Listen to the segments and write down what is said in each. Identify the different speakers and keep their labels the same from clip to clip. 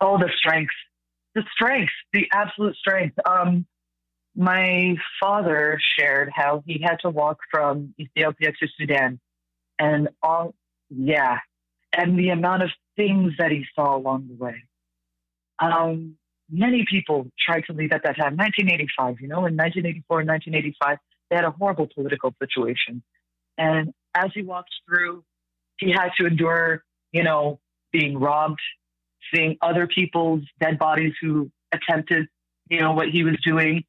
Speaker 1: Oh, the strength, the strength, the absolute strength. Um, my father shared how he had to walk from Ethiopia to Sudan, and all, yeah, and the amount of things that he saw along the way. Um, many people tried to leave at that time. 1985, you know, in 1984 and 1985, they had a horrible political situation. And as he walked through, he had to endure, you know, being robbed, seeing other people's dead bodies who attempted, you know, what he was doing,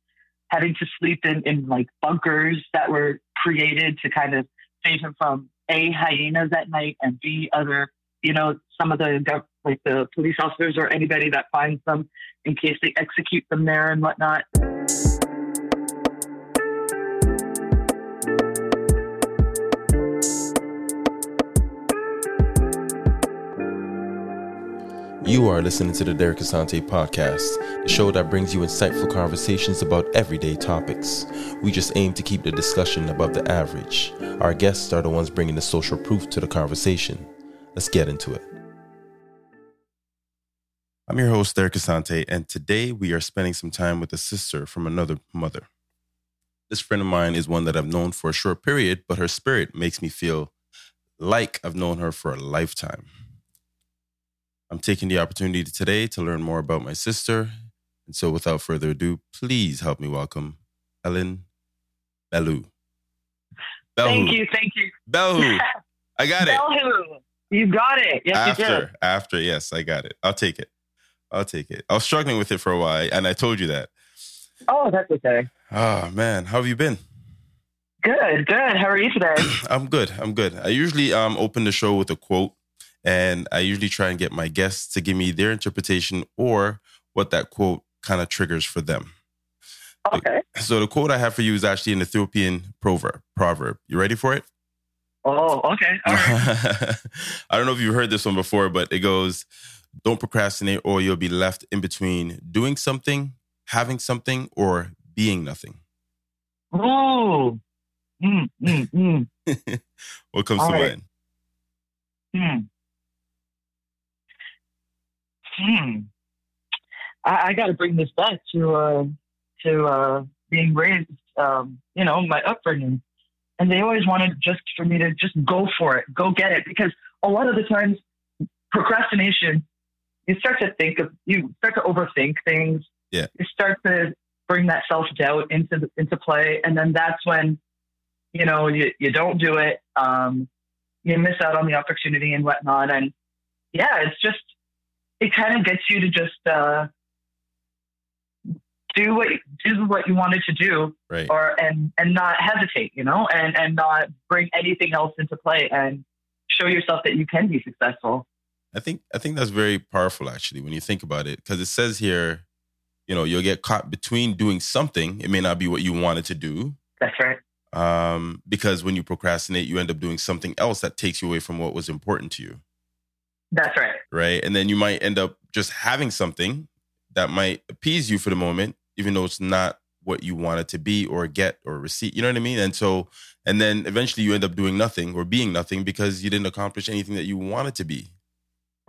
Speaker 1: having to sleep in, in like bunkers that were created to kind of save him from A, hyenas at night, and B, other, you know, some of the, like the police officers or anybody that finds them in case they execute them there and whatnot.
Speaker 2: You are listening to the Derek Asante podcast, the show that brings you insightful conversations about everyday topics. We just aim to keep the discussion above the average. Our guests are the ones bringing the social proof to the conversation. Let's get into it. I'm your host, Derek Asante, and today we are spending some time with a sister from another mother. This friend of mine is one that I've known for a short period, but her spirit makes me feel like I've known her for a lifetime. I'm taking the opportunity today to learn more about my sister. And so, without further ado, please help me welcome Ellen Bellew.
Speaker 1: Thank you, thank you.
Speaker 2: Bellew. I got it.
Speaker 1: You got it. Yes,
Speaker 2: after, after, yes, I got it. I'll take it. I'll take it. I was struggling with it for a while, and I told you that.
Speaker 1: Oh, that's okay.
Speaker 2: Oh man, how have you been?
Speaker 1: Good, good. How are you today?
Speaker 2: I'm good. I'm good. I usually um open the show with a quote and I usually try and get my guests to give me their interpretation or what that quote kind of triggers for them.
Speaker 1: Okay.
Speaker 2: So the quote I have for you is actually an Ethiopian proverb. Proverb. You ready for it?
Speaker 1: Oh, okay. All right.
Speaker 2: I don't know if you've heard this one before, but it goes, "Don't procrastinate, or you'll be left in between doing something, having something, or being nothing."
Speaker 1: Ooh. Mm, mm, mm.
Speaker 2: what comes
Speaker 1: All
Speaker 2: to
Speaker 1: right.
Speaker 2: mind?
Speaker 1: Hmm. I, I got to bring this back to uh, to uh, being raised. Um, you know, my upbringing, and they always wanted just for me to just go for it, go get it, because a lot of the times procrastination, you start to think of, you start to overthink things.
Speaker 2: Yeah.
Speaker 1: You start to bring that self doubt into the, into play, and then that's when, you know, you you don't do it. Um, you miss out on the opportunity and whatnot. And yeah, it's just, it kind of gets you to just uh, do what do what you wanted to do,
Speaker 2: Right.
Speaker 1: or and and not hesitate, you know, and and not bring anything else into play, and show yourself that you can be successful.
Speaker 2: I think I think that's very powerful actually when you think about it because it says here, you know, you'll get caught between doing something. It may not be what you wanted to do.
Speaker 1: That's right.
Speaker 2: Um, because when you procrastinate, you end up doing something else that takes you away from what was important to you,
Speaker 1: That's right.
Speaker 2: right? And then you might end up just having something that might appease you for the moment, even though it's not what you want it to be or get or receive. You know what I mean? And so, and then eventually you end up doing nothing or being nothing because you didn't accomplish anything that you wanted to be.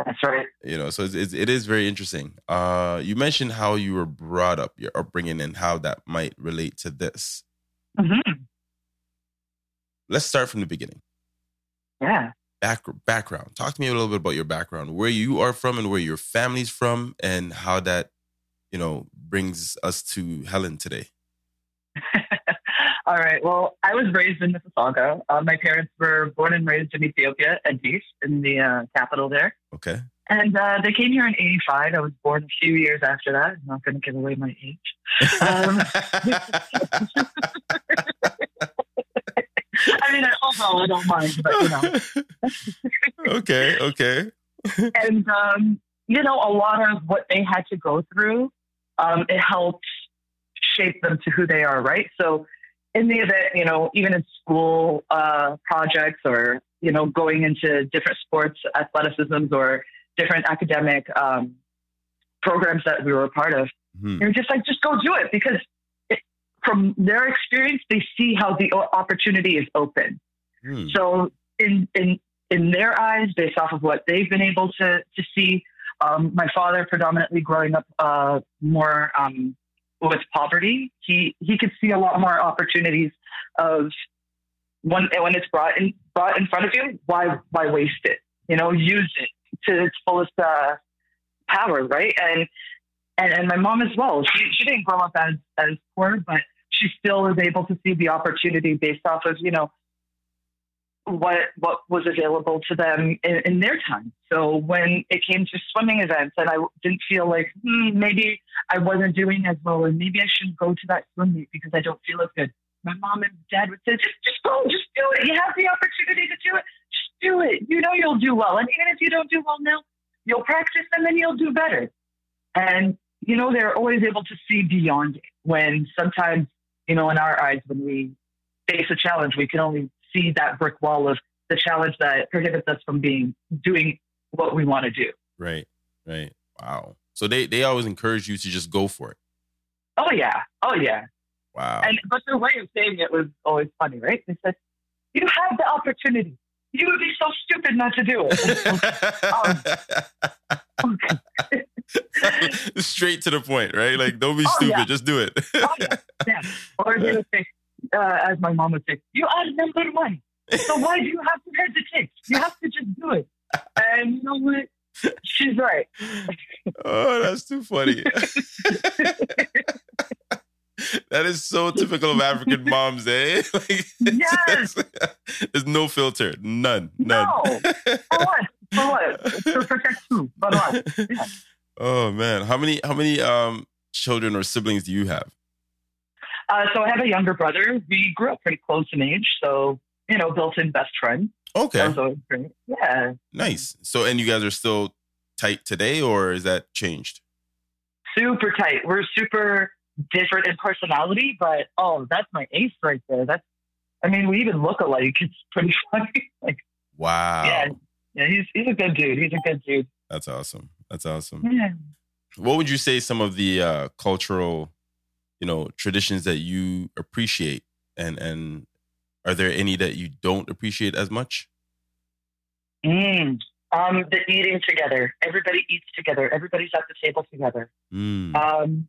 Speaker 1: That's right.
Speaker 2: you know so it's, it's, it is very interesting uh you mentioned how you were brought up your upbringing and how that might relate to this
Speaker 1: hmm
Speaker 2: let's start from the beginning
Speaker 1: Yeah.
Speaker 2: Back, background talk to me a little bit about your background where you are from and where your family's from and how that you know brings us to helen today
Speaker 1: All right. Well, I was raised in Mississauga. Uh, my parents were born and raised in Ethiopia, Addis, in the uh, capital there.
Speaker 2: okay
Speaker 1: And uh, they came here in 85. I was born a few years after that. I'm not going to give away my age. Um, I mean, I don't mind, but you know.
Speaker 2: okay okay
Speaker 1: and um, you know, a lot of what they had to go through, um, it helped shape them to who they are, right? So, in the event, you know, even in school uh, projects or you know, going into different sports athleticisms or different academic um, programs that we were a part of,
Speaker 2: Hmm.
Speaker 1: they're just like, just go do it because from their experience, they see how the opportunity is open.
Speaker 2: Hmm.
Speaker 1: So in in in their eyes, based off of what they've been able to to see, Um, my father, predominantly growing up uh, more um, with poverty, he he could see a lot more opportunities of when when it's brought in brought in front of you. Why why waste it? You know, use it to its fullest uh, power, right? And and and my mom as well. She she didn't grow up as as poor, but she still was able to see the opportunity based off of you know what what was available to them in, in, their time. So when it came to swimming events, and I didn't feel like hmm, maybe I wasn't doing as well, and maybe I shouldn't go to that swim meet because I don't feel as good. My mom and dad would say, just just go, just do it. You have the opportunity to do it. Just do it. You know you'll do well, and even if you don't do well now, you'll practice and then you'll do better. And you know they're always able to see beyond it. When sometimes you know in our eyes when we face a challenge, we can only see that brick wall of the challenge that prohibits us from being doing what we want to do.
Speaker 2: Right, right. Wow. So they they always encourage you to just go for it.
Speaker 1: Oh yeah. Oh yeah.
Speaker 2: Wow.
Speaker 1: And but their way of saying it was always funny, right? They said, "You have the opportunity. You would be so stupid not to do
Speaker 2: it." um, Straight to the point, right? Like, don't be oh, stupid. Yeah. Just do it. oh,
Speaker 1: yeah. yeah. Or say, uh, as my mom would say, you are number one. So why do you have to hesitate? You have to just do it. And you know what? She's right.
Speaker 2: oh, that's too funny. that is so typical of African moms, eh?
Speaker 1: Like, yes.
Speaker 2: There's no filter. None. None.
Speaker 1: No. For what? For what? To protect who? But what? Yeah.
Speaker 2: Oh man. How many how many um children or siblings do you have?
Speaker 1: Uh, so I have a younger brother. We grew up pretty close in age, so you know, built-in best friend.
Speaker 2: Okay.
Speaker 1: Yeah.
Speaker 2: Nice. So, and you guys are still tight today, or is that changed?
Speaker 1: Super tight. We're super different in personality, but oh, that's my ace right there. That's, I mean, we even look alike. It's pretty funny. like,
Speaker 2: wow.
Speaker 1: Yeah. Yeah. He's he's a good dude. He's a good dude.
Speaker 2: That's awesome. That's awesome.
Speaker 1: Yeah.
Speaker 2: What would you say some of the uh, cultural you know traditions that you appreciate? And and are there any that you don't appreciate as much?
Speaker 1: Mm, um the eating together. Everybody eats together. Everybody's at the table together.
Speaker 2: Mm.
Speaker 1: um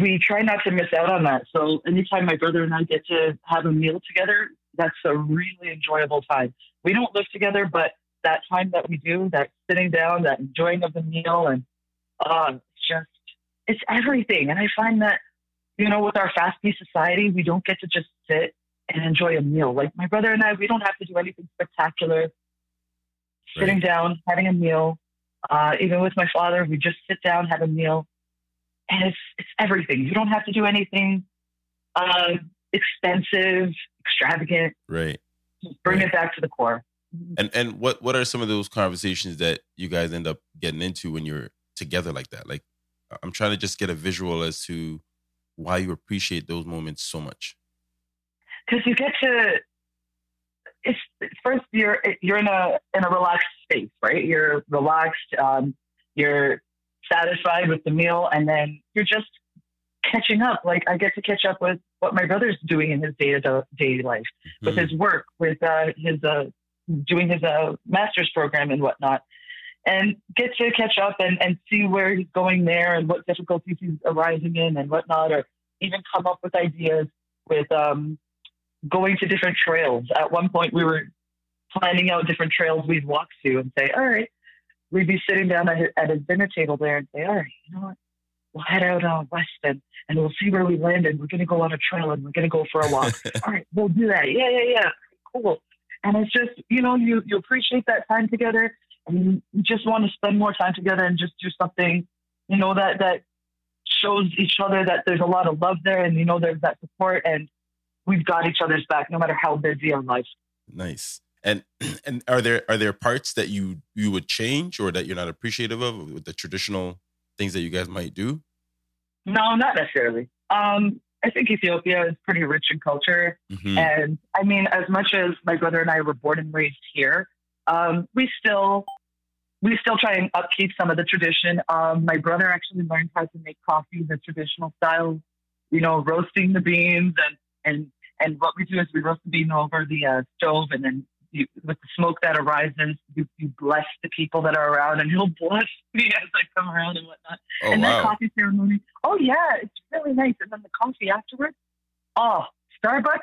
Speaker 1: we try not to miss out on that. So anytime my brother and i get to have a meal together that's a really enjoyable time. We don't live together but that time that we do that sitting down that enjoying of the meal and uh, just it's everything and i find that you know, with our fast paced society, we don't get to just sit and enjoy a meal. Like my brother and I, we don't have to do anything spectacular. Right. Sitting down, having a meal. Uh, even with my father, we just sit down, have a meal, and it's it's everything. You don't have to do anything uh, expensive, extravagant.
Speaker 2: Right.
Speaker 1: Just bring right. it back to the core.
Speaker 2: And and what what are some of those conversations that you guys end up getting into when you're together like that? Like, I'm trying to just get a visual as to why you appreciate those moments so much?
Speaker 1: Because you get to. It's first you're you're in a in a relaxed space, right? You're relaxed. Um, you're satisfied with the meal, and then you're just catching up. Like I get to catch up with what my brother's doing in his day to day life, mm-hmm. with his work, with uh, his uh, doing his uh, master's program and whatnot and get to catch up and, and see where he's going there and what difficulties he's arising in and whatnot, or even come up with ideas with um, going to different trails. At one point, we were planning out different trails we'd walk to and say, all right, we'd be sitting down at, at a dinner table there and say, all right, you know what? We'll head out uh, west and, and we'll see where we land and we're going to go on a trail and we're going to go for a walk. all right, we'll do that. Yeah, yeah, yeah. Cool. And it's just, you know, you, you appreciate that time together and you just want to spend more time together and just do something, you know, that, that shows each other that there's a lot of love there and, you know, there's that support and we've got each other's back no matter how busy our life.
Speaker 2: Nice. And and are there are there parts that you you would change or that you're not appreciative of with the traditional things that you guys might do?
Speaker 1: No, not necessarily. Um, I think Ethiopia is pretty rich in culture, mm-hmm. and I mean, as much as my brother and I were born and raised here, um, we still we still try and upkeep some of the tradition. Um, my brother actually learned how to make coffee the traditional style, you know, roasting the beans and and and what we do is we roast the bean over the uh, stove and then you, with the smoke that arises, you, you bless the people that are around, and he'll bless me as I come around and whatnot.
Speaker 2: Oh
Speaker 1: and
Speaker 2: wow.
Speaker 1: then coffee ceremony. Oh yeah, it's really nice. And then the coffee afterwards. Oh, Starbucks,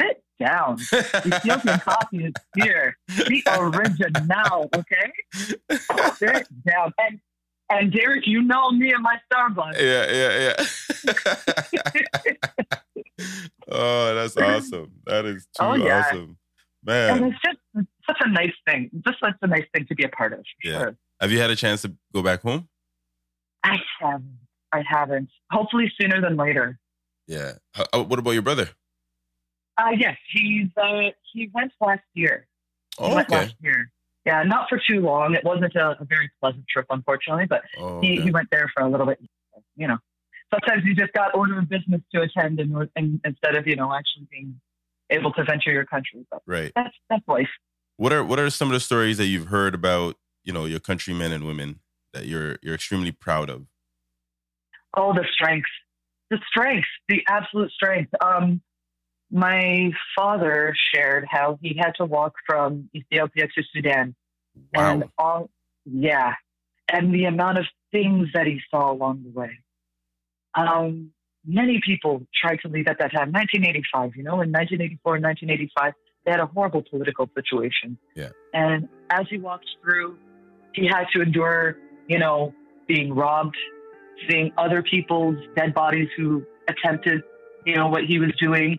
Speaker 1: sit down. Ethiopian coffee is here. The original, okay? Sit down. And and Derek, you know me and my Starbucks.
Speaker 2: yeah, yeah, yeah. oh, that's awesome. That is too
Speaker 1: Oh, yeah.
Speaker 2: awesome.
Speaker 1: And it's just such a nice thing. Just such a nice thing to be a part of.
Speaker 2: Yeah.
Speaker 1: Sure.
Speaker 2: Have you had a chance to go back home?
Speaker 1: I haven't. I haven't. Hopefully sooner than later.
Speaker 2: Yeah. Uh, what about your brother?
Speaker 1: Uh yes, he's uh he went last year. He
Speaker 2: Oh,
Speaker 1: went
Speaker 2: okay.
Speaker 1: last year. Yeah, not for too long. It wasn't a, a very pleasant trip, unfortunately, but
Speaker 2: Oh,
Speaker 1: he, he went there for a little bit. You know, sometimes you just got order of business to attend, and, and instead of you know actually being able to venture your country. But
Speaker 2: Right.
Speaker 1: that's that's life.
Speaker 2: What are what are some of the stories that you've heard about, you know, your countrymen and women that you're you're extremely proud of?
Speaker 1: Oh, the strength, the strength, the absolute strength. Um, my father shared how he had to walk from Ethiopia to Sudan,
Speaker 2: Wow.
Speaker 1: and all yeah, and the amount of things that he saw along the way. Um, many people tried to leave at that time. 1985, you know, in 1984 and 1985, they had a horrible political situation.
Speaker 2: Yeah.
Speaker 1: And as he walked through, he had to endure, you know, being robbed, seeing other people's dead bodies who attempted, you know, what he was doing,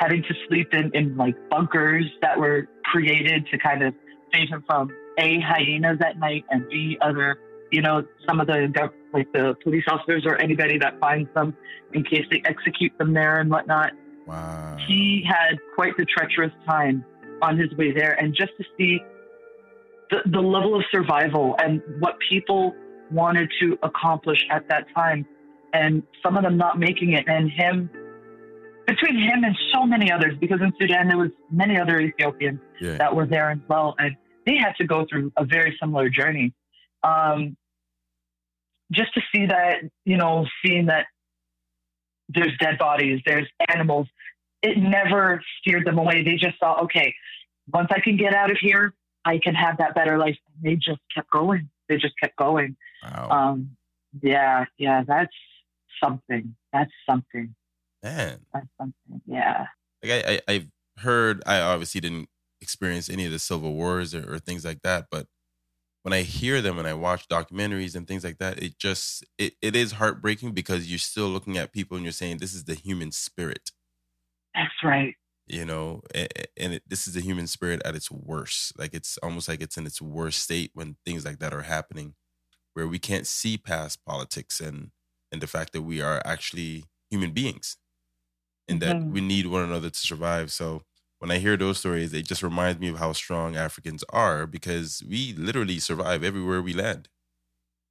Speaker 1: having to sleep in, in like bunkers that were created to kind of save him from A, hyenas at night, and B, other, you know, some of the, like the police officers or anybody that finds them in case they execute them there and whatnot.
Speaker 2: Wow.
Speaker 1: He had quite the treacherous time on his way there. And just to see the, the level of survival and what people wanted to accomplish at that time, and some of them not making it, and him, between him and so many others, because in Sudan there was many other Ethiopians
Speaker 2: yeah.
Speaker 1: that were there as well, and they had to go through a very similar journey. Um, just to see that, you know, seeing that there's dead bodies, there's animals, it never steered them away. They just thought, okay, once I can get out of here, I can have that better life. And they just kept going. They just kept going.
Speaker 2: Wow.
Speaker 1: Um, yeah, yeah, that's something. That's something.
Speaker 2: Man.
Speaker 1: That's something. Yeah.
Speaker 2: Like I, I I've heard I obviously didn't experience any of the civil wars or, or things like that, but when I hear them and I watch documentaries and things like that, it just it, it is heartbreaking because you're still looking at people and you're saying this is the human spirit,
Speaker 1: That's right.
Speaker 2: you know, and, and it, this is the human spirit at its worst. Like it's almost like it's in its worst state when things like that are happening, where we can't see past politics and and the fact that we are actually human beings and that
Speaker 1: Mhm.
Speaker 2: we need one another to survive. So when I hear those stories, it just reminds me of how strong Africans are because we literally survive everywhere we land.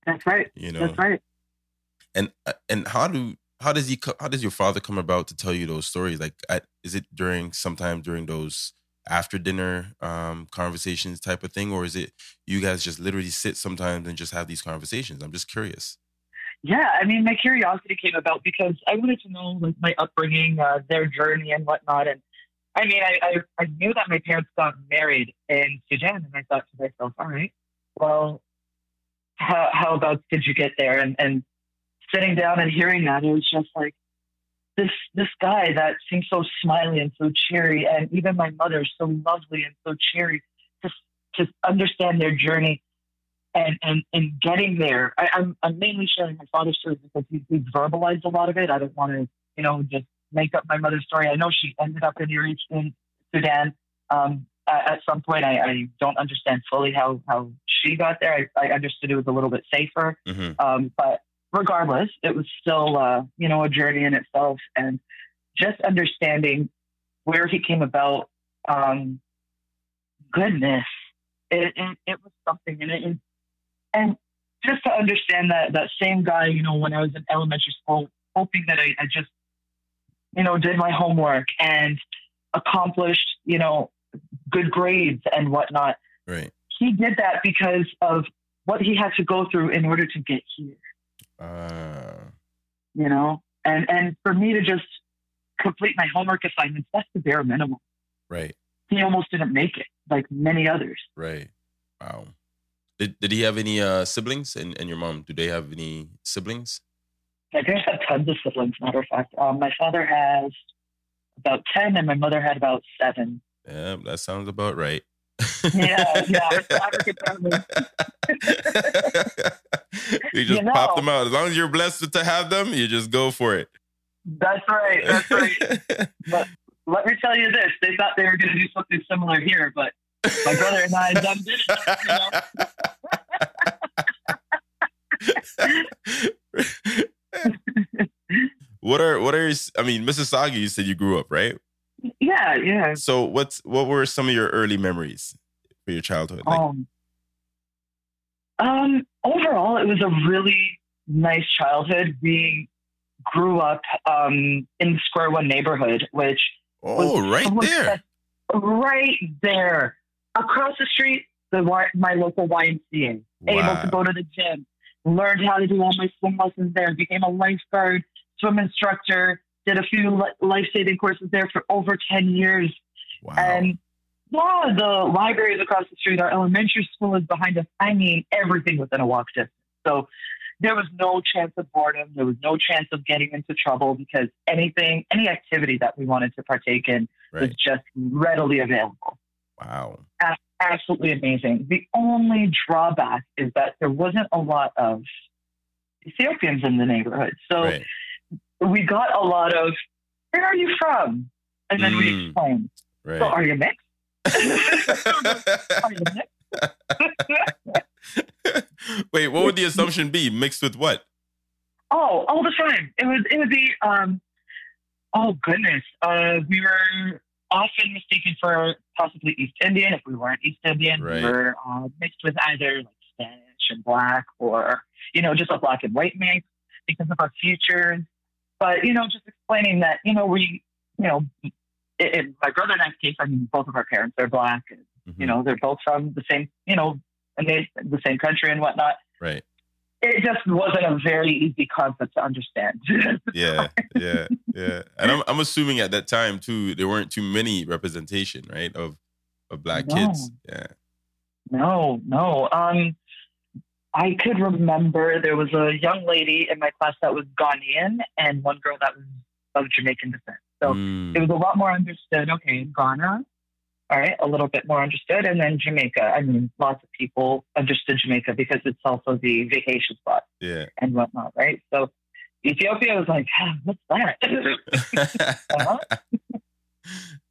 Speaker 1: That's right.
Speaker 2: You know,
Speaker 1: That's right.
Speaker 2: and uh, and how do how does he how does your father come about to tell you those stories? Like, at, is it during sometime during those after dinner um, conversations type of thing, or is it you guys just literally sit sometimes and just have these conversations? I'm just curious.
Speaker 1: Yeah, I mean, my curiosity came about because I wanted to know like my upbringing, uh, their journey, and whatnot. And I mean, I, I I knew that my parents got married in Sudan, and I thought to myself, all right, well, how how about did you get there? And and sitting down and hearing that, it was just like this this guy that seems so smiley and so cheery, and even my mother so lovely and so cheery. To to understand their journey and and and getting there. I, I'm I'm mainly sharing my father's story because he, he verbalized a lot of it. I don't want to, you know, just make up my mother's story. I know she ended up in East in Sudan um, at, some point. I, I don't understand fully how how she got there. I, I understood it was a little bit safer,
Speaker 2: hmm
Speaker 1: um, but regardless, it was still uh, you know a journey in itself, and just understanding where he came about. Um, goodness, it, it it was something, and it, and just to understand that that same guy, you know, when I was in elementary school, hoping that I, I just, you know, did my homework and accomplished, you know, good grades and whatnot.
Speaker 2: Right.
Speaker 1: He did that because of what he had to go through in order to get here,
Speaker 2: Uh,
Speaker 1: you know, and and for me to just complete my homework assignments, that's the bare minimum.
Speaker 2: right.
Speaker 1: he almost didn't make it, like many others.
Speaker 2: Right. Wow. Did Did he have any uh, siblings? And and your mom? Do they have any siblings?
Speaker 1: My parents have tons of siblings. Matter of fact, um, my father has about ten, and my mother had about seven.
Speaker 2: Yeah, that sounds about right.
Speaker 1: yeah, yeah, African family.
Speaker 2: you just
Speaker 1: You know.
Speaker 2: pop them out. As long as you're blessed to have them, you just go for it.
Speaker 1: That's right. That's right. But let me tell you this: they thought they were going to do something similar here, but my brother and I done did it. You know?
Speaker 2: what are what are I mean, Mississauga? You said you grew up, right?
Speaker 1: Yeah, yeah.
Speaker 2: So what's what were some of your early memories for your childhood? Like,
Speaker 1: Um, um, overall, it was a really nice childhood. We grew up um, in the Square One neighborhood, which
Speaker 2: oh, right there.
Speaker 1: right there, across the street, the my local YMCA. Able to go to the gym, learned how to do all my swim lessons there, became a lifeguard, swim instructor, did a few life saving courses there for over ten years.
Speaker 2: Wow.
Speaker 1: And yeah, the library is across the street. Our elementary school is behind us. I mean, everything within a walk distance. So there was no chance of boredom. There was no chance of getting into trouble because anything, any activity that we wanted to partake in was just readily available.
Speaker 2: Wow.
Speaker 1: Absolutely amazing. The only drawback is that there wasn't a lot of Ethiopians in the neighborhood. So
Speaker 2: Right.
Speaker 1: we got a lot of, where are you from? And then we
Speaker 2: Mm.
Speaker 1: explained,
Speaker 2: Right.
Speaker 1: so are you mixed? Are you mixed?
Speaker 2: Wait, what would the assumption be? Mixed with what?
Speaker 1: Oh, all the time. It was it would be um oh goodness. Uh we were often mistaken for possibly East Indian. If we weren't East Indian,
Speaker 2: Right.
Speaker 1: we were uh, mixed with either like Spanish and black or, you know, just a black and white mix because of our futures. But, you know, just explaining that, you know, we you know in, my brother and I's case, I mean both of our parents are black and
Speaker 2: Mhm.
Speaker 1: you know, they're both from the same, you know, and they the same country and whatnot.
Speaker 2: Right.
Speaker 1: It just wasn't a very easy concept to understand.
Speaker 2: Yeah. Yeah. Yeah. And I'm I'm assuming at that time too, there weren't too many representation, right? Of of black
Speaker 1: No.
Speaker 2: kids. Yeah.
Speaker 1: No, no. Um, I could remember there was a young lady in my class that was Ghanaian and one girl that was of Jamaican descent. So
Speaker 2: Mm.
Speaker 1: it was a lot more understood. Okay, Ghana, all right, a little bit more understood, and then Jamaica. I mean, lots of people understood Jamaica because it's also the vacation spot
Speaker 2: yeah.
Speaker 1: and whatnot, right? So Ethiopia was like, ah, what's that? Uh-huh.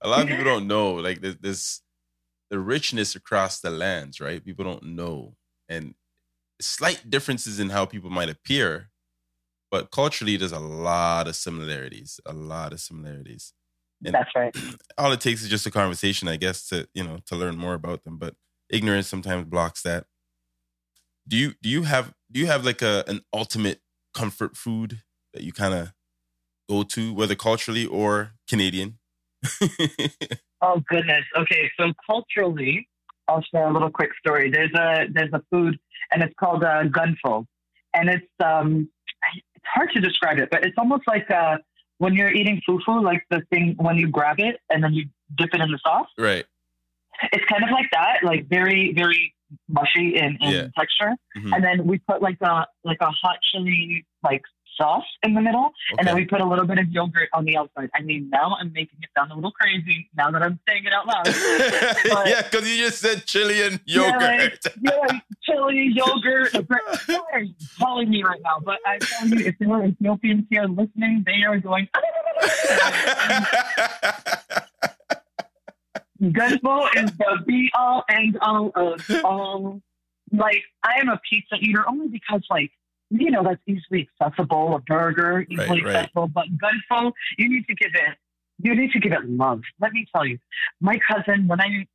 Speaker 2: a lot of people don't know like this, this the richness across the lands right people don't know and slight differences in how people might appear but culturally there's a lot of similarities a lot of similarities And-
Speaker 1: That's right.
Speaker 2: all it takes is just a conversation i guess to you know to learn more about them but ignorance sometimes blocks that do you do you have do you have like a an ultimate comfort food that you kind of go to whether culturally or canadian
Speaker 1: Oh goodness. Okay, so culturally, I'll share a little quick story. There's a there's a food, and it's called uh, gunfo, and it's um it's hard to describe it, but it's almost like uh when you're eating fufu, like the thing when you grab it and then you dip it in the sauce.
Speaker 2: right
Speaker 1: It's kind of like that, like very very mushy in, in
Speaker 2: Yeah.
Speaker 1: texture,
Speaker 2: Mhm.
Speaker 1: and then we put like a like a hot chili like sauce in the middle, and then we put a little bit of yogurt on the outside. I mean, now I'm making it sound a little crazy now that I'm saying it out loud. But-
Speaker 2: yeah, because you just said Chilean
Speaker 1: Yeah, like-
Speaker 2: yogurt.
Speaker 1: yeah, chili, yogurt. You calling me right now? But I'm telling you, if there are Ethiopians here listening, they are going. Gunfo is the be all end all of all. Like I am a pizza eater only because like you know that's easily accessible. A burger easily
Speaker 2: right.
Speaker 1: accessible, but Gunfo you need to give it you need to give it love. Let me tell you, my cousin when I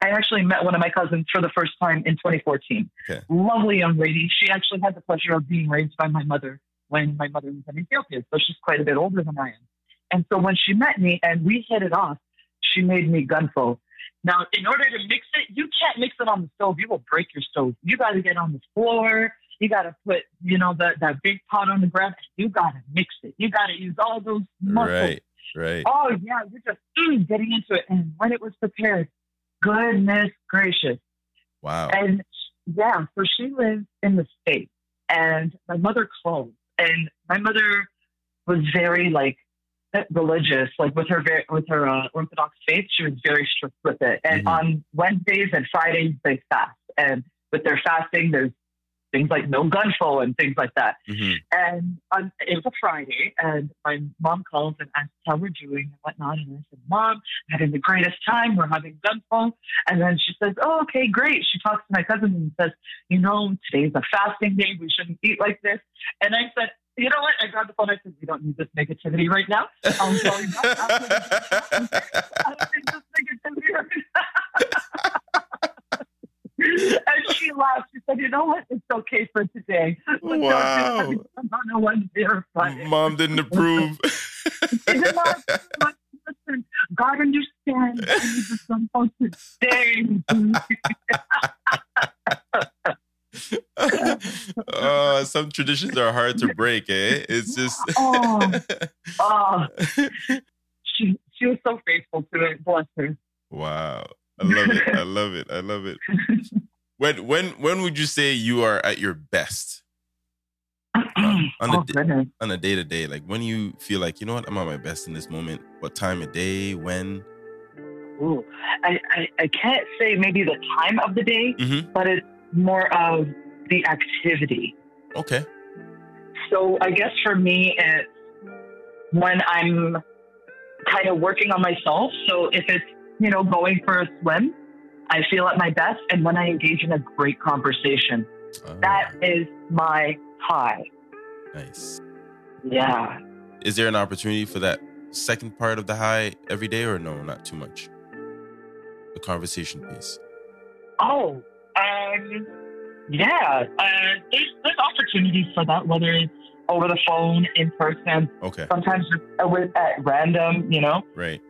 Speaker 1: I actually met one of my cousins for the first time in 2014.
Speaker 2: Okay.
Speaker 1: Lovely young lady. She actually had the pleasure of being raised by my mother when my mother was in Ethiopia, so she's quite a bit older than I am. And so when she met me and we hit it off, she made me gunfo. Now, in order to mix it, you can't mix it on the stove. You will break your stove. You got to get on the floor. You got to put, you know, that that big pot on the ground. You got to mix it. You got to use all those muscles.
Speaker 2: right. Right.
Speaker 1: Oh yeah, you're just mm, getting into it. And when it was prepared, goodness gracious.
Speaker 2: Wow.
Speaker 1: And yeah, so she lives in the States and my mother called. And my mother was very like religious, like with her very, with her uh, Orthodox faith, she was very strict with it. And
Speaker 2: Mhm.
Speaker 1: on Wednesdays and Fridays they fast. And with their fasting, there's things like no gunfo and things like that.
Speaker 2: hmm
Speaker 1: And um, it was a Friday, and my mom calls and asks how we're doing and whatnot. And I said, Mom, I'm having the greatest time. We're having gunfo. And then she says, Oh, okay, great. She talks to my cousin and says, You know, today's a fasting day. We shouldn't eat like this. And I said, You know what? I grabbed the phone. I said, We don't need this negativity right now. I'm sorry. I don't need this negativity right now. and she laughed. She said, "You know what? It's okay for today." But don't do
Speaker 2: Wow.
Speaker 1: a Wednesday or
Speaker 2: Mom didn't approve.
Speaker 1: Did not- but Listen, God understands. I need this gunfo today.
Speaker 2: oh, some traditions are hard to break, eh? It's just.
Speaker 1: Oh. Oh, she she was so faithful to it. Bless her.
Speaker 2: wow. I love it. I love it. I love it. When when when would you say you are at your best on the
Speaker 1: oh goodness.
Speaker 2: on a day to day? Like when you feel like you know what I'm at my best in this moment. What time of day? When?
Speaker 1: Ooh. I, I I can't say maybe the time of the day,
Speaker 2: Mhm.
Speaker 1: but it's more of the activity.
Speaker 2: Okay.
Speaker 1: So I guess for me, it's when I'm kind of working on myself. So if it's, you know, going for a swim, I feel at my best. And when I engage in a great conversation,
Speaker 2: Ah,
Speaker 1: that is my high.
Speaker 2: nice.
Speaker 1: Yeah.
Speaker 2: Is there an opportunity for that second part of the high every day, or no, not too much? The conversation piece.
Speaker 1: Oh, um, yeah. Uh, there's, there's opportunities for that, whether it's over the phone, in person,
Speaker 2: Okay.
Speaker 1: sometimes just uh, with- at random, you know?
Speaker 2: Right.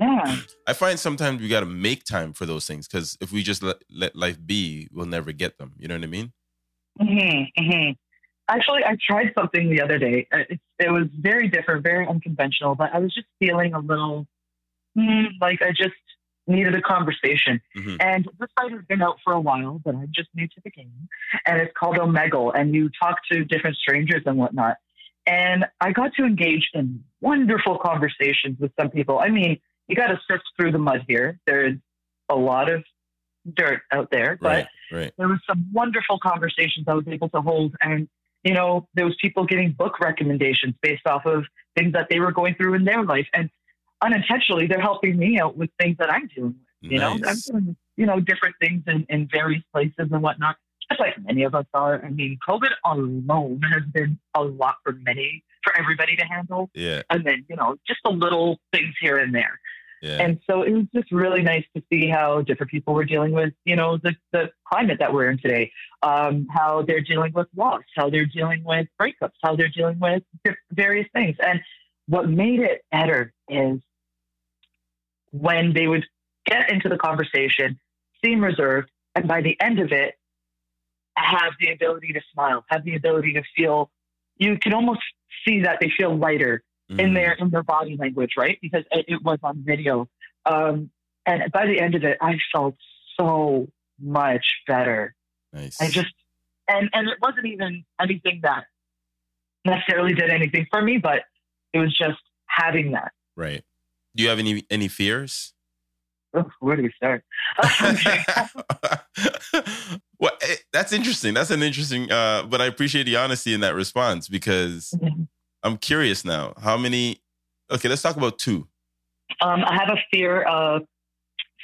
Speaker 1: Yeah.
Speaker 2: I find sometimes we got to make time for those things because if we just let, let life be, we'll never get them. You know what I mean?
Speaker 1: hmm hmm Actually, I tried something the other day. Uh, It, it was very different, very unconventional, but I was just feeling a little hmm, like I just needed a conversation.
Speaker 2: Mhm.
Speaker 1: And this site has been out for a while, but I'm just new to the game. And it's called Omegle, and you talk to different strangers and whatnot. And I got to engage in wonderful conversations with some people. I mean, you got to sift through the mud here. There's a lot of dirt out there, but
Speaker 2: Right. Right.
Speaker 1: there was some wonderful conversations I was able to hold. And, you know, there was people getting book recommendations based off of things that they were going through in their life. And unintentionally, they're helping me out with things that I'm dealing with. You know, I'm doing, you know, different things in, in various places and whatnot, just like many of us are. I mean, COVID alone has been a lot for many, for everybody to handle.
Speaker 2: Yeah.
Speaker 1: And then, you know, just the little things here and there.
Speaker 2: Yeah.
Speaker 1: And so it was just really nice to see how different people were dealing with, you know, the, the climate that we're in today, um, how they're dealing with loss, how they're dealing with breakups, how they're dealing with various things. And what made it better is when they would get into the conversation, seem reserved, and by the end of it, have the ability to smile, have the ability to feel, you can almost see that they feel lighter in
Speaker 2: Mhm.
Speaker 1: their in their body language, right? Because it, it was on video. Um, and by the end of it, I felt so much better.
Speaker 2: Nice.
Speaker 1: I just and and it wasn't even anything that necessarily did anything for me, but it was just having that.
Speaker 2: right. Do you have any any fears?
Speaker 1: Where do we start?
Speaker 2: well, eh, that's interesting. That's an interesting. Uh, but I appreciate the honesty in that response because I'm curious now. How many? Okay, let's talk about two.
Speaker 1: um, I have a fear of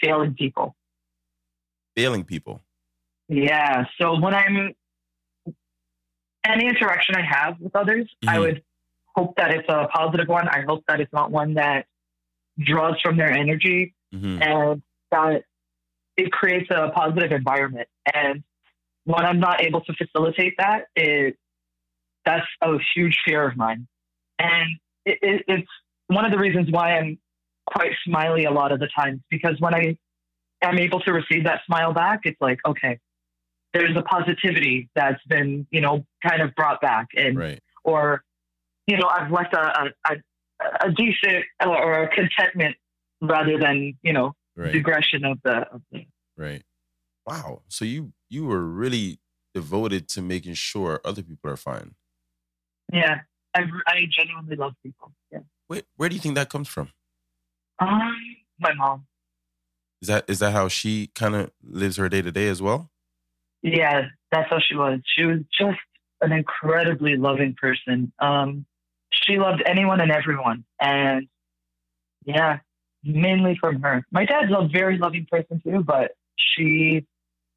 Speaker 1: failing people.
Speaker 2: Failing people.
Speaker 1: Yeah. So when I'm any interaction I have with others, I
Speaker 2: Mhm.
Speaker 1: would hope that it's a positive one. I hope that it's not one that draws from their energy
Speaker 2: hmm
Speaker 1: and that it creates a positive environment. And when I'm not able to facilitate that, it that's a huge fear of mine. And it, it, it's one of the reasons why I'm quite smiley a lot of the times because when I am able to receive that smile back, it's like, okay, there's a positivity that's been, you know, kind of brought back. And
Speaker 2: Right.
Speaker 1: or you know i've left a, a, a a decent or a contentment rather than you know
Speaker 2: Right.
Speaker 1: digression of the, of the
Speaker 2: Right. Wow. So you you were really devoted to making sure other people are fine.
Speaker 1: Yeah. I, I genuinely love people. Yeah.
Speaker 2: Wait, where do you think that comes from?
Speaker 1: Um, my mom.
Speaker 2: Is that is that how she kind of lives her day to day as well?
Speaker 1: Yeah, that's how she was. She was just an incredibly loving person. Um, she loved anyone and everyone, and yeah, mainly from her. My dad's a very loving person too, but she,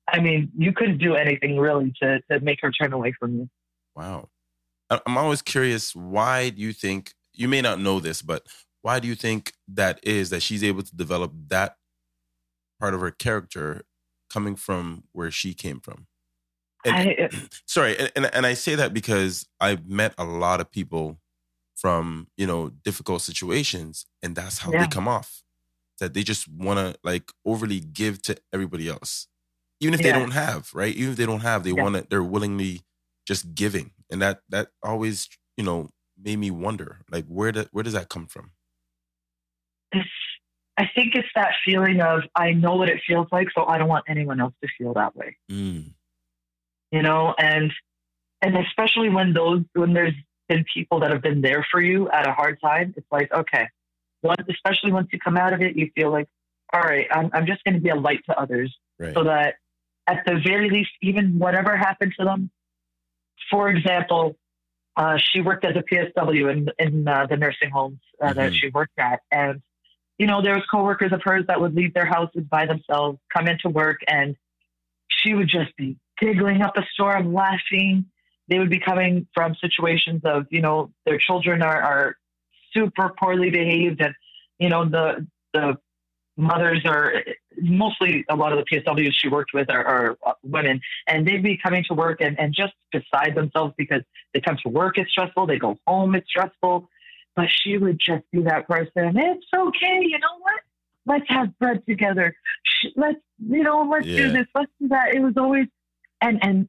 Speaker 1: I mean, you couldn't do anything really to to make her turn away from you.
Speaker 2: Wow. I'm always curious. Why do you think you may not know this, but why do you think that is that she's able to develop that part of her character coming from where she came from? And-
Speaker 1: I, uh,
Speaker 2: sorry and, and, and i say that because i've met a lot of people from you know difficult situations and that's how
Speaker 1: Yeah.
Speaker 2: they come off that they just want to like overly give to everybody else even if they don't have right even if they don't have they
Speaker 1: Yeah.
Speaker 2: want to they're willingly just giving. And that that always you know made me wonder like where do, where does that come from?
Speaker 1: It's, I think it's that feeling of I know what it feels like, so I don't want anyone else to feel that way.
Speaker 2: mm,
Speaker 1: you know, and and especially when those when there's been people that have been there for you at a hard time, it's like okay, once especially once you come out of it, you feel like all right, I'm I'm just going to be a light to others,
Speaker 2: right.
Speaker 1: So that at the very least, even whatever happened to them, for example. Uh, she worked as a PSW in in uh, the nursing homes uh, that
Speaker 2: Mhm.
Speaker 1: she worked at, and you know there was coworkers of hers that would leave their houses by themselves, come into work, and she would just be giggling up a storm, laughing. They would be coming from situations of, you know, their children are, are super poorly behaved and, you know, the the mothers are mostly a lot of the PSWs she worked with are, are women and they'd be coming to work and, and just beside themselves because they come to work, it's stressful, they go home, it's stressful. But she would just be that person. It's okay, you know what? Let's have bread together. Let's, you know, let's
Speaker 2: Yeah.
Speaker 1: do this, let's do that. It was always, and and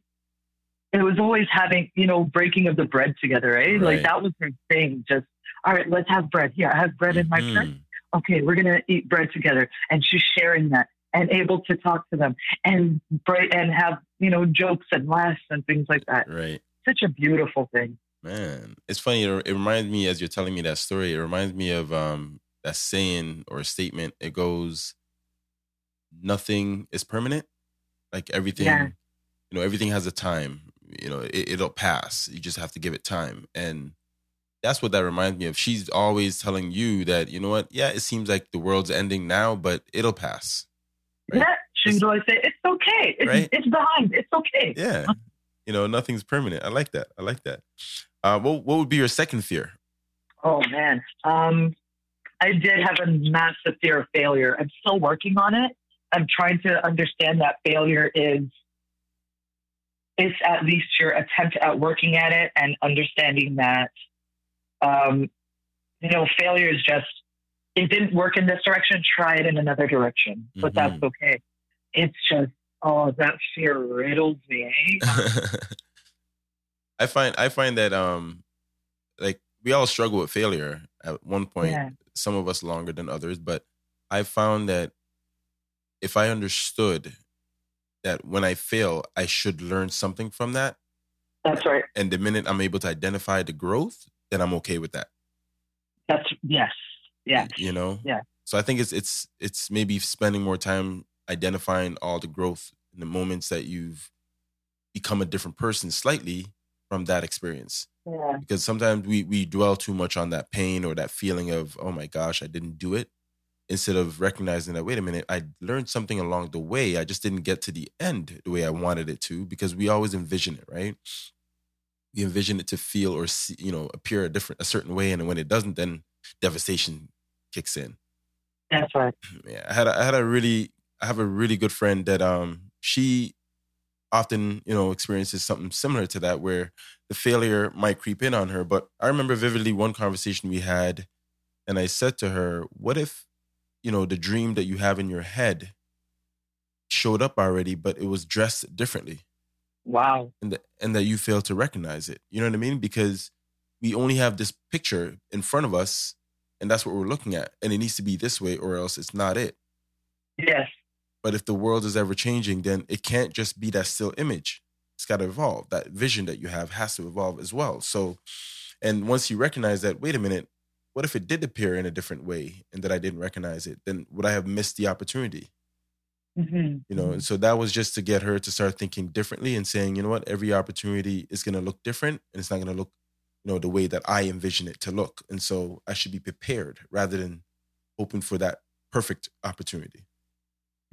Speaker 1: it was always having, you know, breaking of the bread together, right?
Speaker 2: Right.
Speaker 1: Like that was her thing. Just, all right, let's have bread. Here, I have bread in my purse
Speaker 2: Mhm.
Speaker 1: Okay, we're going to eat bread together. And she's sharing that and able to talk to them and and have, you know, jokes and laughs and things like that.
Speaker 2: right
Speaker 1: Such a beautiful thing.
Speaker 2: Man, it's funny. It, it reminds me as you're telling me that story. It reminds me of um that saying or statement. It goes, "Nothing is permanent. Like everything,
Speaker 1: Yeah.
Speaker 2: you know, everything has a time. You know, it, it'll pass. You just have to give it time." And that's what that reminds me of. She's always telling you that you know what? Yeah, it seems like the world's ending now, but it'll pass. Right.
Speaker 1: Yeah. She would always say, it's okay. It's,
Speaker 2: Right.
Speaker 1: it's behind. It's okay.
Speaker 2: Yeah, you know, nothing's permanent. I like that. I like that. Uh, what what would be your second fear?
Speaker 1: Oh, man. Um, I did have a massive fear of failure. I'm still working on it. I'm trying to understand that failure is it's at least your attempt at working at it and understanding that um, you know failure is just it didn't work in this direction try it in another direction. But that's okay. It's just oh that fear riddles me eh?
Speaker 2: I find I find that um like we all struggle with failure at one point.
Speaker 1: yeah.
Speaker 2: Some of us longer than others, but I found that if I understood that when I fail, I should learn something from that,
Speaker 1: that's right.
Speaker 2: And the minute I'm able to identify the growth, then I'm okay with that.
Speaker 1: that's yes yeah
Speaker 2: You know?
Speaker 1: Yeah.
Speaker 2: So I think it's it's it's maybe spending more time identifying all the growth in the moments that you've become a different person slightly from that experience.
Speaker 1: yeah
Speaker 2: because sometimes we we dwell too much on that pain or that feeling of oh my gosh i didn't do it instead of recognizing that wait a minute i learned something along the way i just didn't get to the end the way i wanted it to because we always envision it right we envision it to feel or see, you know appear a different a certain way and when it doesn't then devastation kicks in
Speaker 1: that's right
Speaker 2: yeah, I had a, I had a really I have a really good friend that um she often you know experiences something similar to that where the failure might creep in on her. But I remember vividly one conversation we had, and I said to her, "What if you know the dream that you have in your head showed up already, but it was dressed differently?"
Speaker 1: Wow
Speaker 2: and that and that you fail to recognize it. You know what I mean? Because we only have this picture in front of us, and that's what we're looking at. And it needs to be this way, or else it's not it.
Speaker 1: Yes.
Speaker 2: But if the world is ever changing, then it can't just be that still image. It's got to evolve. That vision that you have has to evolve as well. So, and once you recognize that, wait a minute, what if it did appear in a different way and that I didn't recognize it? Then would I have missed the opportunity?
Speaker 1: Mm-hmm.
Speaker 2: You know, and so that was just to get her to start thinking differently and saying, you know what, every opportunity is going to look different and it's not going to look, you know, the way that I envision it to look. And so I should be prepared rather than hoping for that perfect opportunity.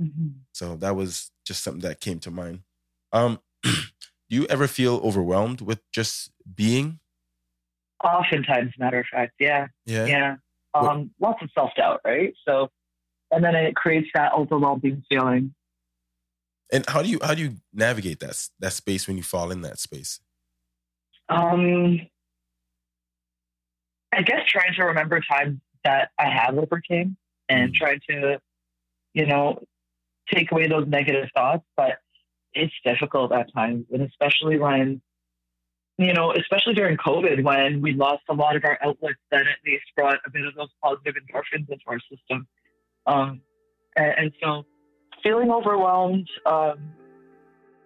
Speaker 1: Mm-hmm.
Speaker 2: So that was just something that came to mind. Um, do you ever feel overwhelmed with just being?
Speaker 1: Oftentimes, matter of fact, yeah,
Speaker 2: Yeah.
Speaker 1: yeah. Um, lots of self doubt, right? So, and then it creates that overwhelming feeling.
Speaker 2: And how do you how do you navigate that that space when you fall in that space?
Speaker 1: Um, I guess trying to remember times that I have overcame and
Speaker 2: Mm.
Speaker 1: trying to, you know, take away those negative thoughts. But it's difficult at times, and especially when, you know, especially during COVID when we lost a lot of our outlets that at least brought a bit of those positive endorphins into our system. Um, and, and so feeling overwhelmed, um,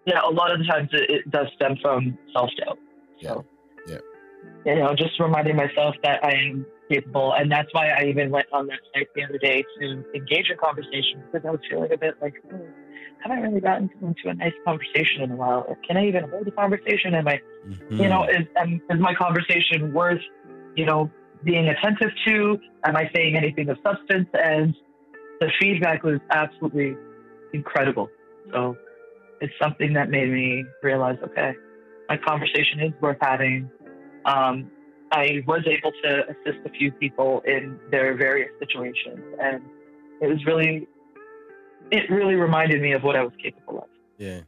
Speaker 1: yeah, a lot of the times it, it does stem from self doubt. So,
Speaker 2: Yeah.
Speaker 1: you know, just reminding myself that I am capable. And that's why I even went on that site the other day to engage in conversation because I was feeling a bit like, oh, haven't really gotten into a nice conversation in a while. Can I even hold a conversation? Am I, you know, is, um, is my conversation worth, you know, being attentive to? Am I saying anything of substance? And the feedback was absolutely incredible. So it's something that made me realize, okay, my conversation is worth having. Um, I was able to assist a few people in their various situations, and it was really, it really reminded me of what I was capable of.
Speaker 2: yeah.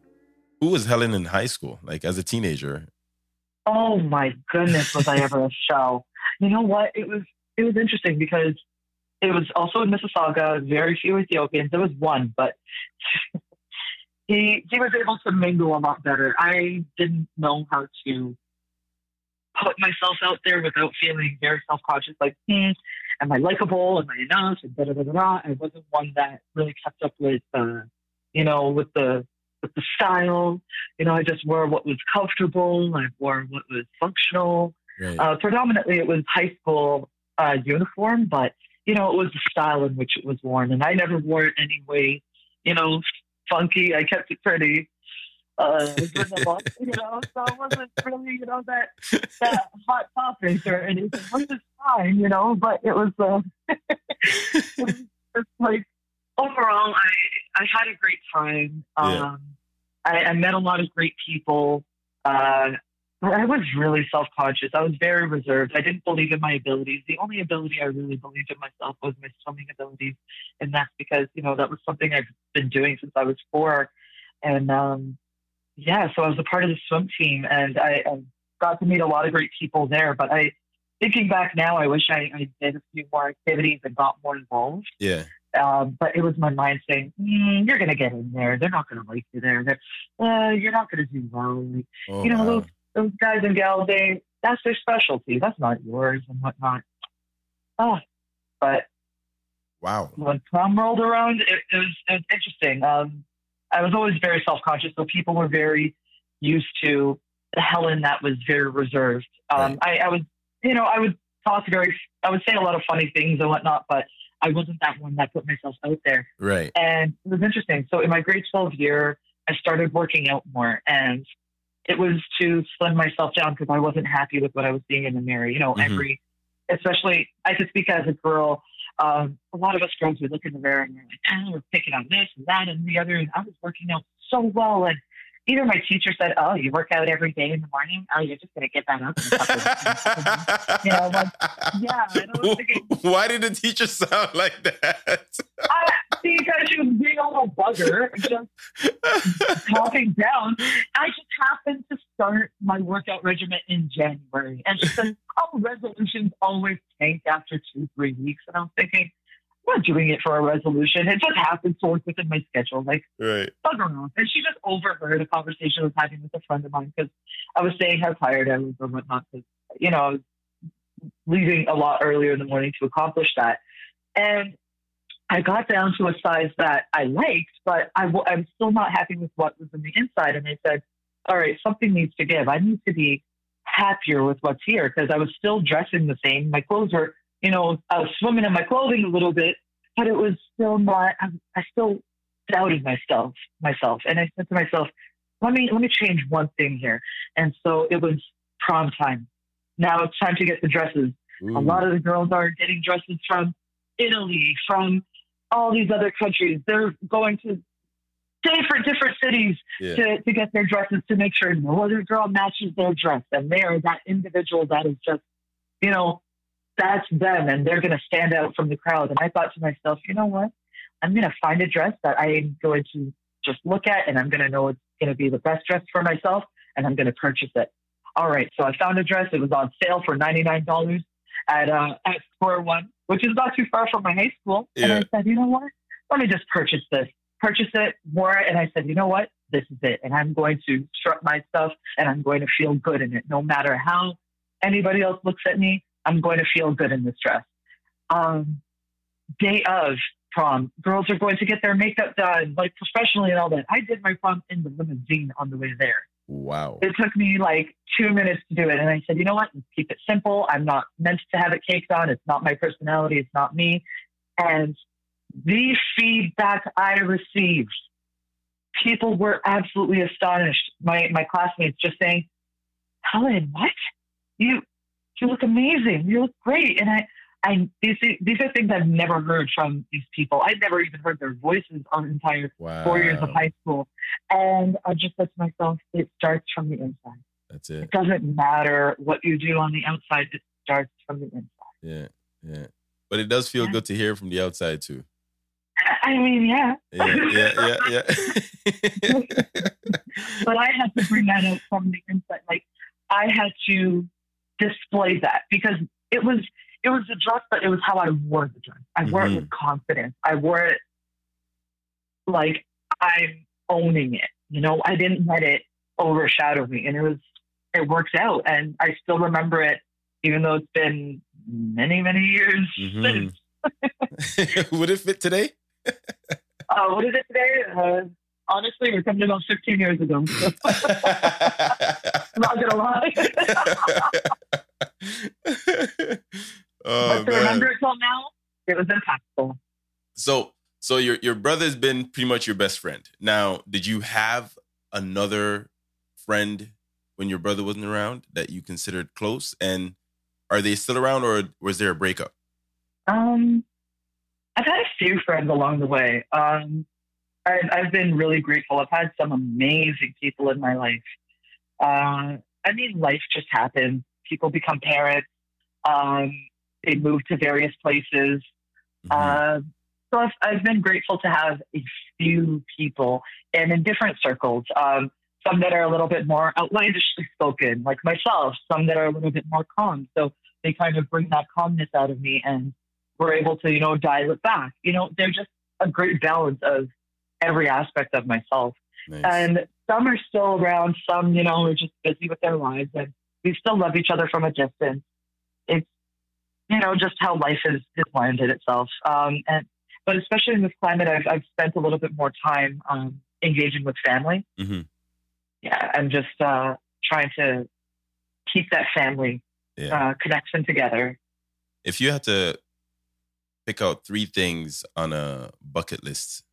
Speaker 2: Who was Helen in high school? Like as a teenager?
Speaker 1: Oh my goodness, was I ever a show? You know what? It was it was interesting because it was also in Mississauga. Very few Ethiopians. There was one, but he he was able to mingle a lot better. I didn't know how to put myself out there without feeling very self conscious. Like, hmm, am I likable? Am I enough? And da da da da. I wasn't one that really kept up with, uh, you know, with the with the style. You know, I just wore what was comfortable. I wore what was functional.
Speaker 2: Right.
Speaker 1: Uh, predominantly, it was high school uh, uniform, but you know, it was the style in which it was worn, and I never wore it any way, you know, funky. I kept it pretty. Uh, vanilla, you know, so it wasn't really, you know, that that hot topic or anything. Which is fine, you know, but it was, uh, it was just like overall, I I had a great time. Um,
Speaker 2: Yeah.
Speaker 1: I, I met a lot of great people. Uh, but I was really self conscious. I was very reserved. I didn't believe in my abilities. The only ability I really believed in myself was my swimming abilities, and that's because you know that was something I've been doing since I was four. And um, yeah, so I was a part of the swim team, and I, I got to meet a lot of great people there. But I, thinking back now, I wish I, I did a few more activities and got more involved.
Speaker 2: yeah.
Speaker 1: Um, but it was my mind saying, mm, "You're going to get in there. They're not going to like you there. Uh, you're not going to do well.
Speaker 2: Oh,
Speaker 1: you know,
Speaker 2: wow.
Speaker 1: those those guys and gals, they that's their specialty. That's not yours and whatnot." Oh, but
Speaker 2: wow.
Speaker 1: when prom rolled around, it, it, was, it was interesting. Um, I was always very self conscious, so people were very used to the Helen that was very reserved. Um, I, I was, you know, I would talk very, I would say a lot of funny things and whatnot, but I wasn't that one that put myself out there.
Speaker 2: Right.
Speaker 1: And it was interesting. So in my grade 12 year, I started working out more and it was to slim myself down because I wasn't happy with what I was seeing in the mirror. You know,
Speaker 2: Mhm.
Speaker 1: every, especially, I could speak as a girl. Um, a lot of us girls, we look in the mirror and we're like, oh, we're picking on this and that and the other. And I was working out so well. And either my teacher said, oh, you work out every day in the morning. Oh, you're just going to get that up. in a couple of- You know, like, yeah, and I was thinking-
Speaker 2: Why did the teacher sound like that?
Speaker 1: I, because she was being a little bugger, just talking down. I just happened to start my workout regimen in January. And she said, Oh, resolutions always tank after two, three weeks. And I'm thinking, not doing it for a resolution. It just happens to work within my schedule. Like,
Speaker 2: right.
Speaker 1: bugger off. And she just overheard a conversation I was having with a friend of mine because I was saying how tired I was and whatnot. Because, you know, I was leaving a lot earlier in the morning to accomplish that. And I got down to a size that I liked, but I w- I'm still not happy with what was in the inside. And I said, all right, something needs to give. I need to be happier with what's here because I was still dressing the same. My clothes were, you know, I was swimming in my clothing a little bit, but it was still not, I, I still doubted myself, myself. And I said to myself, let me, let me change one thing here. And so it was prom time. Now it's time to get the dresses. Ooh. A mm. lot of the girls are getting dresses from Italy, from all these other countries. They're going to different different cities yeah. to, to get their dresses to make sure no other girl matches their dress. And they are that individual that is just, you know, that's them and they're going to stand out from the crowd. And I thought to myself, you know what? I'm going to find a dress that I am going to just look at and I'm going to know it's going to be the best dress for myself and I'm going to purchase it. All right. So I found a dress. It was on sale for $99 at, uh, at Square One, which is not too far from my high school. Yeah. And I said, you know what? Let me just purchase this purchase it, wore it, and I said, you know what? This is it. And I'm going to strut my stuff and I'm going to feel good in it. No matter how anybody else looks at me, I'm going to feel good in this dress. Um, day of prom, girls are going to get their makeup done, like professionally and all that. I did my prom in the limousine on the way there.
Speaker 2: Wow.
Speaker 1: It took me like two minutes to do it. And I said, you know what? Let's keep it simple. I'm not meant to have it caked on. It's not my personality. It's not me. And the feedback I received, people were absolutely astonished. My my classmates just saying, Helen, what? You you look amazing. You look great. And I I these these are things I've never heard from these people. I've never even heard their voices on entire wow. four years of high school. And I just said to myself, it starts from the inside.
Speaker 2: That's it.
Speaker 1: It doesn't matter what you do on the outside, it starts from the inside.
Speaker 2: Yeah, yeah. But it does feel yeah. good to hear from the outside too.
Speaker 1: I mean, yeah.
Speaker 2: Yeah, yeah, yeah, yeah.
Speaker 1: but I had to bring that up from the inside. Like I had to display that because it was it was a dress, but it was how I wore the dress. I wore mm-hmm. it with confidence. I wore it like I'm owning it. You know, I didn't let it overshadow me, and it was it worked out. And I still remember it, even though it's been many many years mm-hmm.
Speaker 2: since. Would it fit today?
Speaker 1: uh, what is it today? Uh, honestly, we're coming about 15 years ago. Not gonna lie. oh, but to man. remember it till now, it was impactful.
Speaker 2: So, so your your brother's been pretty much your best friend. Now, did you have another friend when your brother wasn't around that you considered close? And are they still around, or was there a breakup?
Speaker 1: Um, I've had a few friends along the way. Um, I've, I've been really grateful. I've had some amazing people in my life. Uh, I mean, life just happens. People become parents. Um, they move to various places. Mm-hmm. Uh, so I've, I've, been grateful to have a few people and in different circles. Um, some that are a little bit more outlandishly spoken, like myself. Some that are a little bit more calm. So they kind of bring that calmness out of me and we're able to, you know, dial it back. You know, they're just a great balance of every aspect of myself. Nice. And some are still around, some, you know, are just busy with their lives and we still love each other from a distance. It's, you know, just how life is, is landed itself. Um, and, but especially in this climate, I've, I've spent a little bit more time um, engaging with family. Mm-hmm. Yeah, and just uh, trying to keep that family yeah. uh, connection together.
Speaker 2: If you had to pick out three things on a bucket list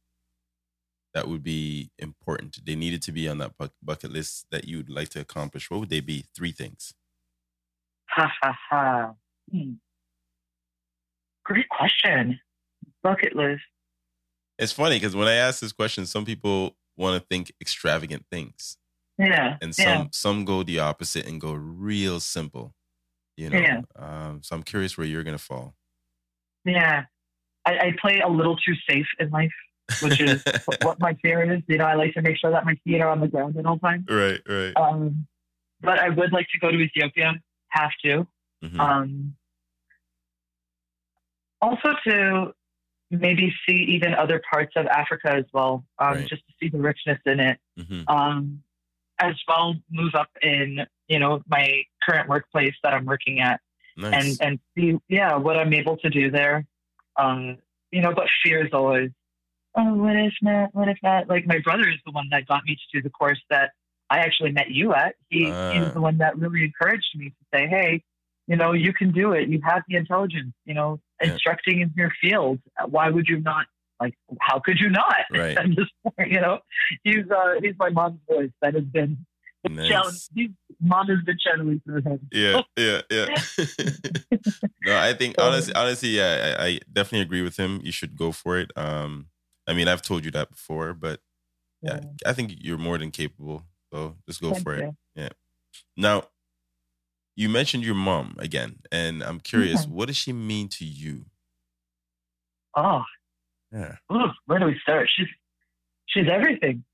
Speaker 2: that would be important. They needed to be on that bucket list that you'd like to accomplish. What would they be? Three things.
Speaker 1: Ha ha ha. Hmm. Great question. Bucket list.
Speaker 2: It's funny because when I ask this question, some people want to think extravagant things.
Speaker 1: Yeah.
Speaker 2: And some
Speaker 1: yeah.
Speaker 2: some go the opposite and go real simple. You know. Yeah. Um, so I'm curious where you're gonna fall.
Speaker 1: Yeah. I, I play a little too safe in life, which is what my fear is. You know, I like to make sure that my feet are on the ground at all times.
Speaker 2: Right, right.
Speaker 1: Um, but I would like to go to Ethiopia. Have to. Mm-hmm. Um, also to maybe see even other parts of Africa as well, um, right. just to see the richness in it. Mm-hmm. Um, as well, move up in you know my current workplace that I'm working at
Speaker 2: Nice.
Speaker 1: and and see yeah what I'm able to do there. Um, you know, but fear is always oh what if not what if not like my brother is the one that got me to do the course that I actually met you at. He he's the one that really encouraged me to say hey you know you can do it you have the intelligence you know
Speaker 2: Yeah.
Speaker 1: instructing in your field why would you not like how could you not
Speaker 2: Right.
Speaker 1: at this point you know he's uh he's my mom's voice that has been
Speaker 2: nice.
Speaker 1: he's, mom has been channeling through him
Speaker 2: Yeah, yeah, yeah. no, I think honestly, honestly, yeah, I, I definitely agree with him. You should go for it. Um, I mean, I've told you that before, but yeah, I think you're more than capable. So just go
Speaker 1: Thank
Speaker 2: for it.
Speaker 1: Yeah.
Speaker 2: Now, you mentioned your mom again, and I'm curious,
Speaker 1: Mhm.
Speaker 2: what does she mean to you?
Speaker 1: oh
Speaker 2: Yeah.
Speaker 1: Ooh, where do we start? She's she's everything.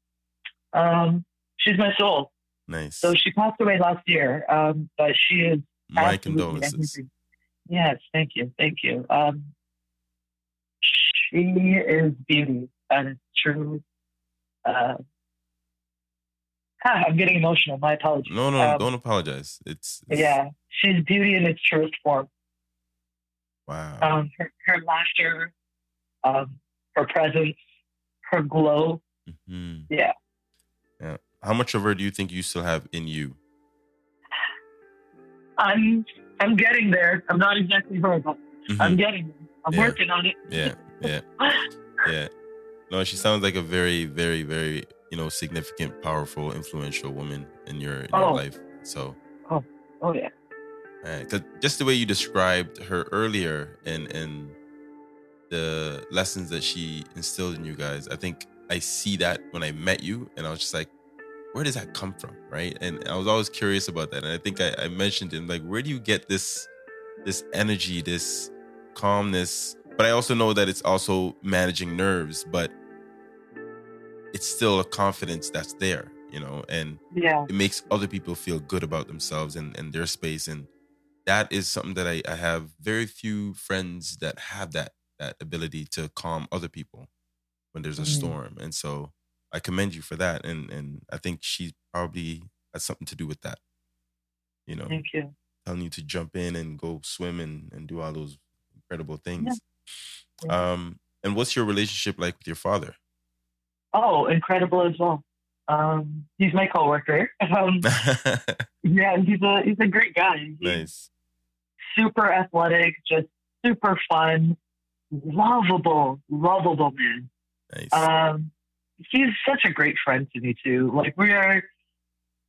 Speaker 1: Um, she's my soul.
Speaker 2: Nice.
Speaker 1: So she passed away last year, um, but she is
Speaker 2: My condolences.
Speaker 1: everything. Yes, thank you, thank you. Um, she is beauty, and it's true. Uh, ah, I'm getting emotional. My apologies.
Speaker 2: No, no,
Speaker 1: Um,
Speaker 2: don't apologize. It's, it's
Speaker 1: Yeah, she's beauty in its truest form.
Speaker 2: Wow.
Speaker 1: Um, her, her laughter, um, her presence, her glow.
Speaker 2: Mhm.
Speaker 1: Yeah.
Speaker 2: Yeah. How much of her do you think you still have in you?
Speaker 1: I'm I'm getting there. I'm not exactly her, but
Speaker 2: Mhm.
Speaker 1: I'm getting there. I'm
Speaker 2: Yeah.
Speaker 1: working on it.
Speaker 2: Yeah, yeah, yeah. No, she sounds like a very, very, very, you know, significant, powerful, influential woman in your, in your
Speaker 1: Oh.
Speaker 2: life. So,
Speaker 1: Oh oh yeah.
Speaker 2: because just the way you described her earlier and and the lessons that she instilled in you guys, I think I see that when I met you, and I was just like, where does that come from, right? And I was always curious about that, and I think I, I mentioned it, like, where do you get this this energy, this calmness? But I also know that it's also managing nerves, but it's still a confidence that's there, you know, and
Speaker 1: Yeah.
Speaker 2: it makes other people feel good about themselves and, and their space and that is something that I, I have very few friends that have that that ability to calm other people when there's a
Speaker 1: Mhm.
Speaker 2: storm and so i commend you for that and and i think she probably has something to do with that you know
Speaker 1: Thank you.
Speaker 2: telling you to jump in and go swim and, and do all those incredible things
Speaker 1: Yeah.
Speaker 2: Um and what's your relationship like with your father
Speaker 1: Oh, incredible as well. Um, he's my coworker. Um, yeah, he's a he's a great guy. He's
Speaker 2: nice
Speaker 1: super athletic, just super fun, lovable, lovable man.
Speaker 2: nice
Speaker 1: Um, he's such a great friend to me too. Like we are,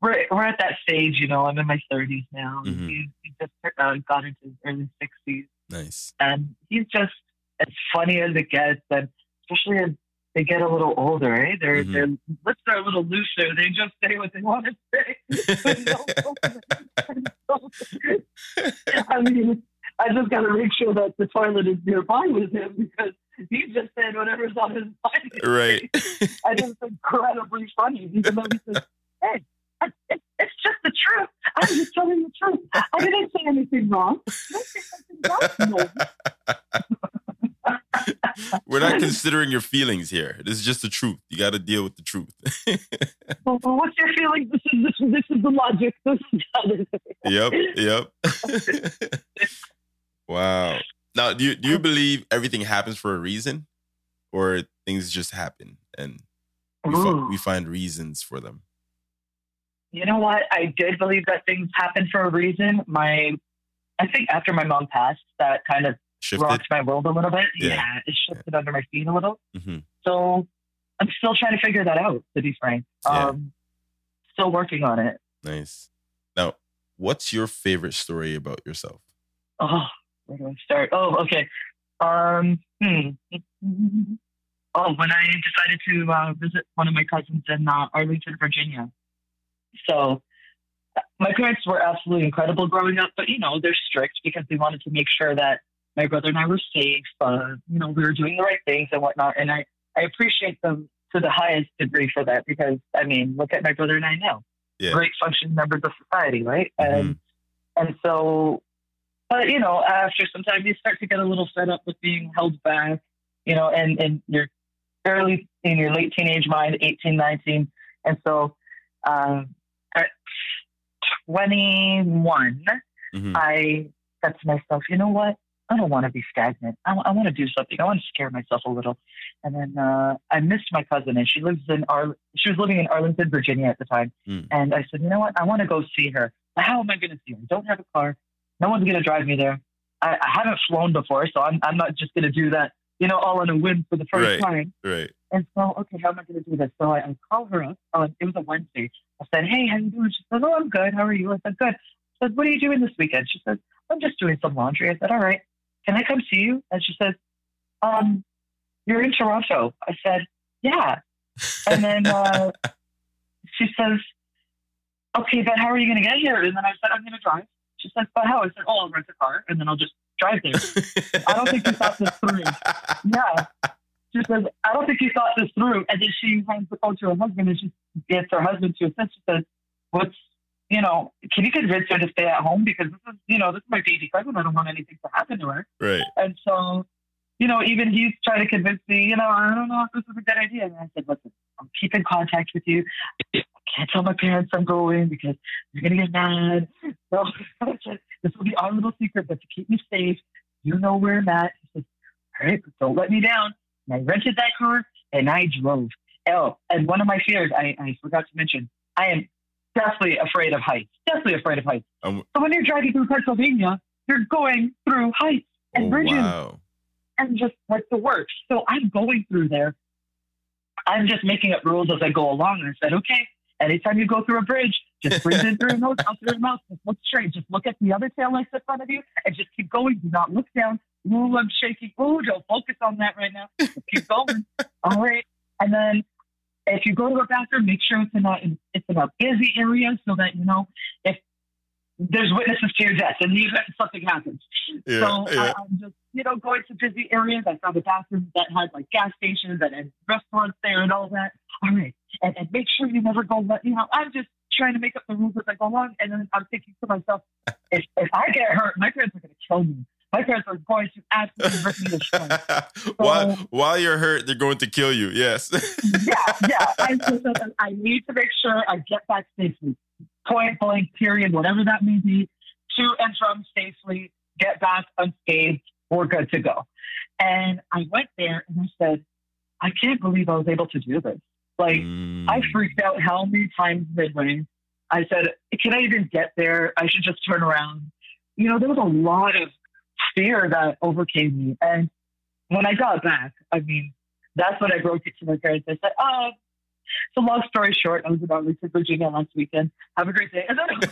Speaker 1: we're we're at that stage, you know. I'm in my 30s now.
Speaker 2: Mhm.
Speaker 1: He, he just uh, got into his early 60s,
Speaker 2: nice
Speaker 1: and he's just as funny as it gets, and especially as they get a little older, eh? Their
Speaker 2: Mhm.
Speaker 1: their lips are a little looser. They just say what they want to say. I mean, I just got to make sure that the toilet is nearby with him because he's just saying whatever's on his mind.
Speaker 2: right
Speaker 1: I think it's incredibly funny, even though he says, "Hey, it, it's just the truth. I'm just telling the truth. I didn't say anything wrong. Did I say something wrong? No.
Speaker 2: We're not considering your feelings here. This is just the truth. You got to deal with the truth.
Speaker 1: Well, what's your feeling? This is this, is- this is the logic. This is
Speaker 2: yep, yep. wow. Now, do you do you believe everything happens for a reason, or things just happen and we, fi- we find reasons for them?
Speaker 1: You know what? I did believe that things happen for a reason. My, I think after my mom passed, that kind of
Speaker 2: Shifted.
Speaker 1: rocked my world a little bit.
Speaker 2: Yeah.
Speaker 1: Yeah, it shifted under my feet a little.
Speaker 2: hmm
Speaker 1: So I'm still trying to figure that out, to be frank.
Speaker 2: Yeah.
Speaker 1: Um, still working on it.
Speaker 2: Nice. Now, what's your favorite story about yourself?
Speaker 1: Oh, where do I start? Oh, okay. Um, hmm. Oh, when I decided to uh, visit one of my cousins in uh, Arlington, Virginia. So my parents were absolutely incredible growing up, but you know they're strict because they wanted to make sure that my brother and I were safe. Uh, you know, we were doing the right things and whatnot, and I I appreciate them to the highest degree for that because I mean, look at my brother and I now,
Speaker 2: Yeah.
Speaker 1: great functioning members of society, right?
Speaker 2: Mhm.
Speaker 1: And and so, but you know, after some time, you start to get a little fed up with being held back, you know, and and you're early in your late teenage mind, 18, 19, and so um, at 21,
Speaker 2: Mhm.
Speaker 1: I said to myself, you know what? I don't want to be stagnant. I, I want to do something. I want to scare myself a little. And then uh, I missed my cousin, and she lives in Ar- she was living in Arlington, Virginia at the time.
Speaker 2: Mm.
Speaker 1: And I said, you know what? I want to go see her. How am I going to see her? I don't have a car. No one's going to drive me there. I, I haven't flown before, so I'm I'm not just going to do that. You know, all on a whim for the first
Speaker 2: Right.
Speaker 1: time.
Speaker 2: Right.
Speaker 1: And so, okay, how am I going to do this? So I, I call her up. Uh, it was a Wednesday. I said, hey, how you doing? She said, oh, I'm good. How are you? I said, good. I said, what are you doing this weekend? She said, I'm just doing some laundry. I said, all right. Can I come see you? And she says, um, you're in Toronto. I said, yeah. And then uh, she says, okay, but how are you going to get here? And then I said, I'm going to drive. She said, but how? I said, oh, I'll rent a car and then I'll just drive there. I don't think you thought this through. Yeah. She says, I don't think you thought this through. And then she hands the phone to her husband and she gets her husband to assist. She says, What's, you know, can you convince her to stay at home? Because this is, you know, this is my baby cousin. I don't want anything to happen to her.
Speaker 2: right.
Speaker 1: And so, you know, even he's trying to convince me, you know, I don't know if this is a good idea. And I said, Listen, I'll keep in contact with you. I can't tell my parents I'm going because they're going to get mad. So this will be our little secret, but to keep me safe, you know where I'm at. He says, All right, but don't let me down. And I rented that car and I drove. Oh, and one of my fears, I, I forgot to mention, I am definitely afraid of heights. Definitely afraid of heights.
Speaker 2: Um,
Speaker 1: so when you're driving through Pennsylvania, you're going through heights and
Speaker 2: oh,
Speaker 1: bridges
Speaker 2: wow.
Speaker 1: and just like the works. So I'm going through there. I'm just making up rules as I go along. And I said, okay, anytime you go through a bridge, just breathe in through your nose, out through your mouth. Just look straight. Just look at the other tail lights in front of you and just keep going. Do not look down. Ooh, I'm shaking. Ooh, don't focus on that right now. Just keep going. All right. And then if you go to a bathroom, make sure it's in a it's in a busy area so that you know if there's witnesses to your death and the event something happens.
Speaker 2: Yeah.
Speaker 1: so uh,
Speaker 2: yeah.
Speaker 1: I, I'm just you know going to busy areas. I found a bathroom that had like gas stations and, and restaurants there and all that. All right, and, and make sure you never go. let- You know, I'm just trying to make up the rules as I go along, and then I'm thinking to myself, if if I get hurt, my parents are going to kill me. My parents are going to absolutely rip me to shreds.
Speaker 2: while while you're hurt, they're going to kill you. Yes.
Speaker 1: yeah, yeah. I, I need to make sure I get back safely. Point blank, period, whatever that may be, to and from safely, get back unscathed, we're good to go. And I went there and I said, I can't believe I was able to do this. Like,
Speaker 2: Mm.
Speaker 1: I freaked out how many times midway. I said, Can I even get there? I should just turn around. You know, there was a lot of fear that overcame me. And when I got back, I mean, that's when I broke it to my parents. I said, Oh, so long story short, I was in Arlington, Virginia last weekend. Have a great day. And then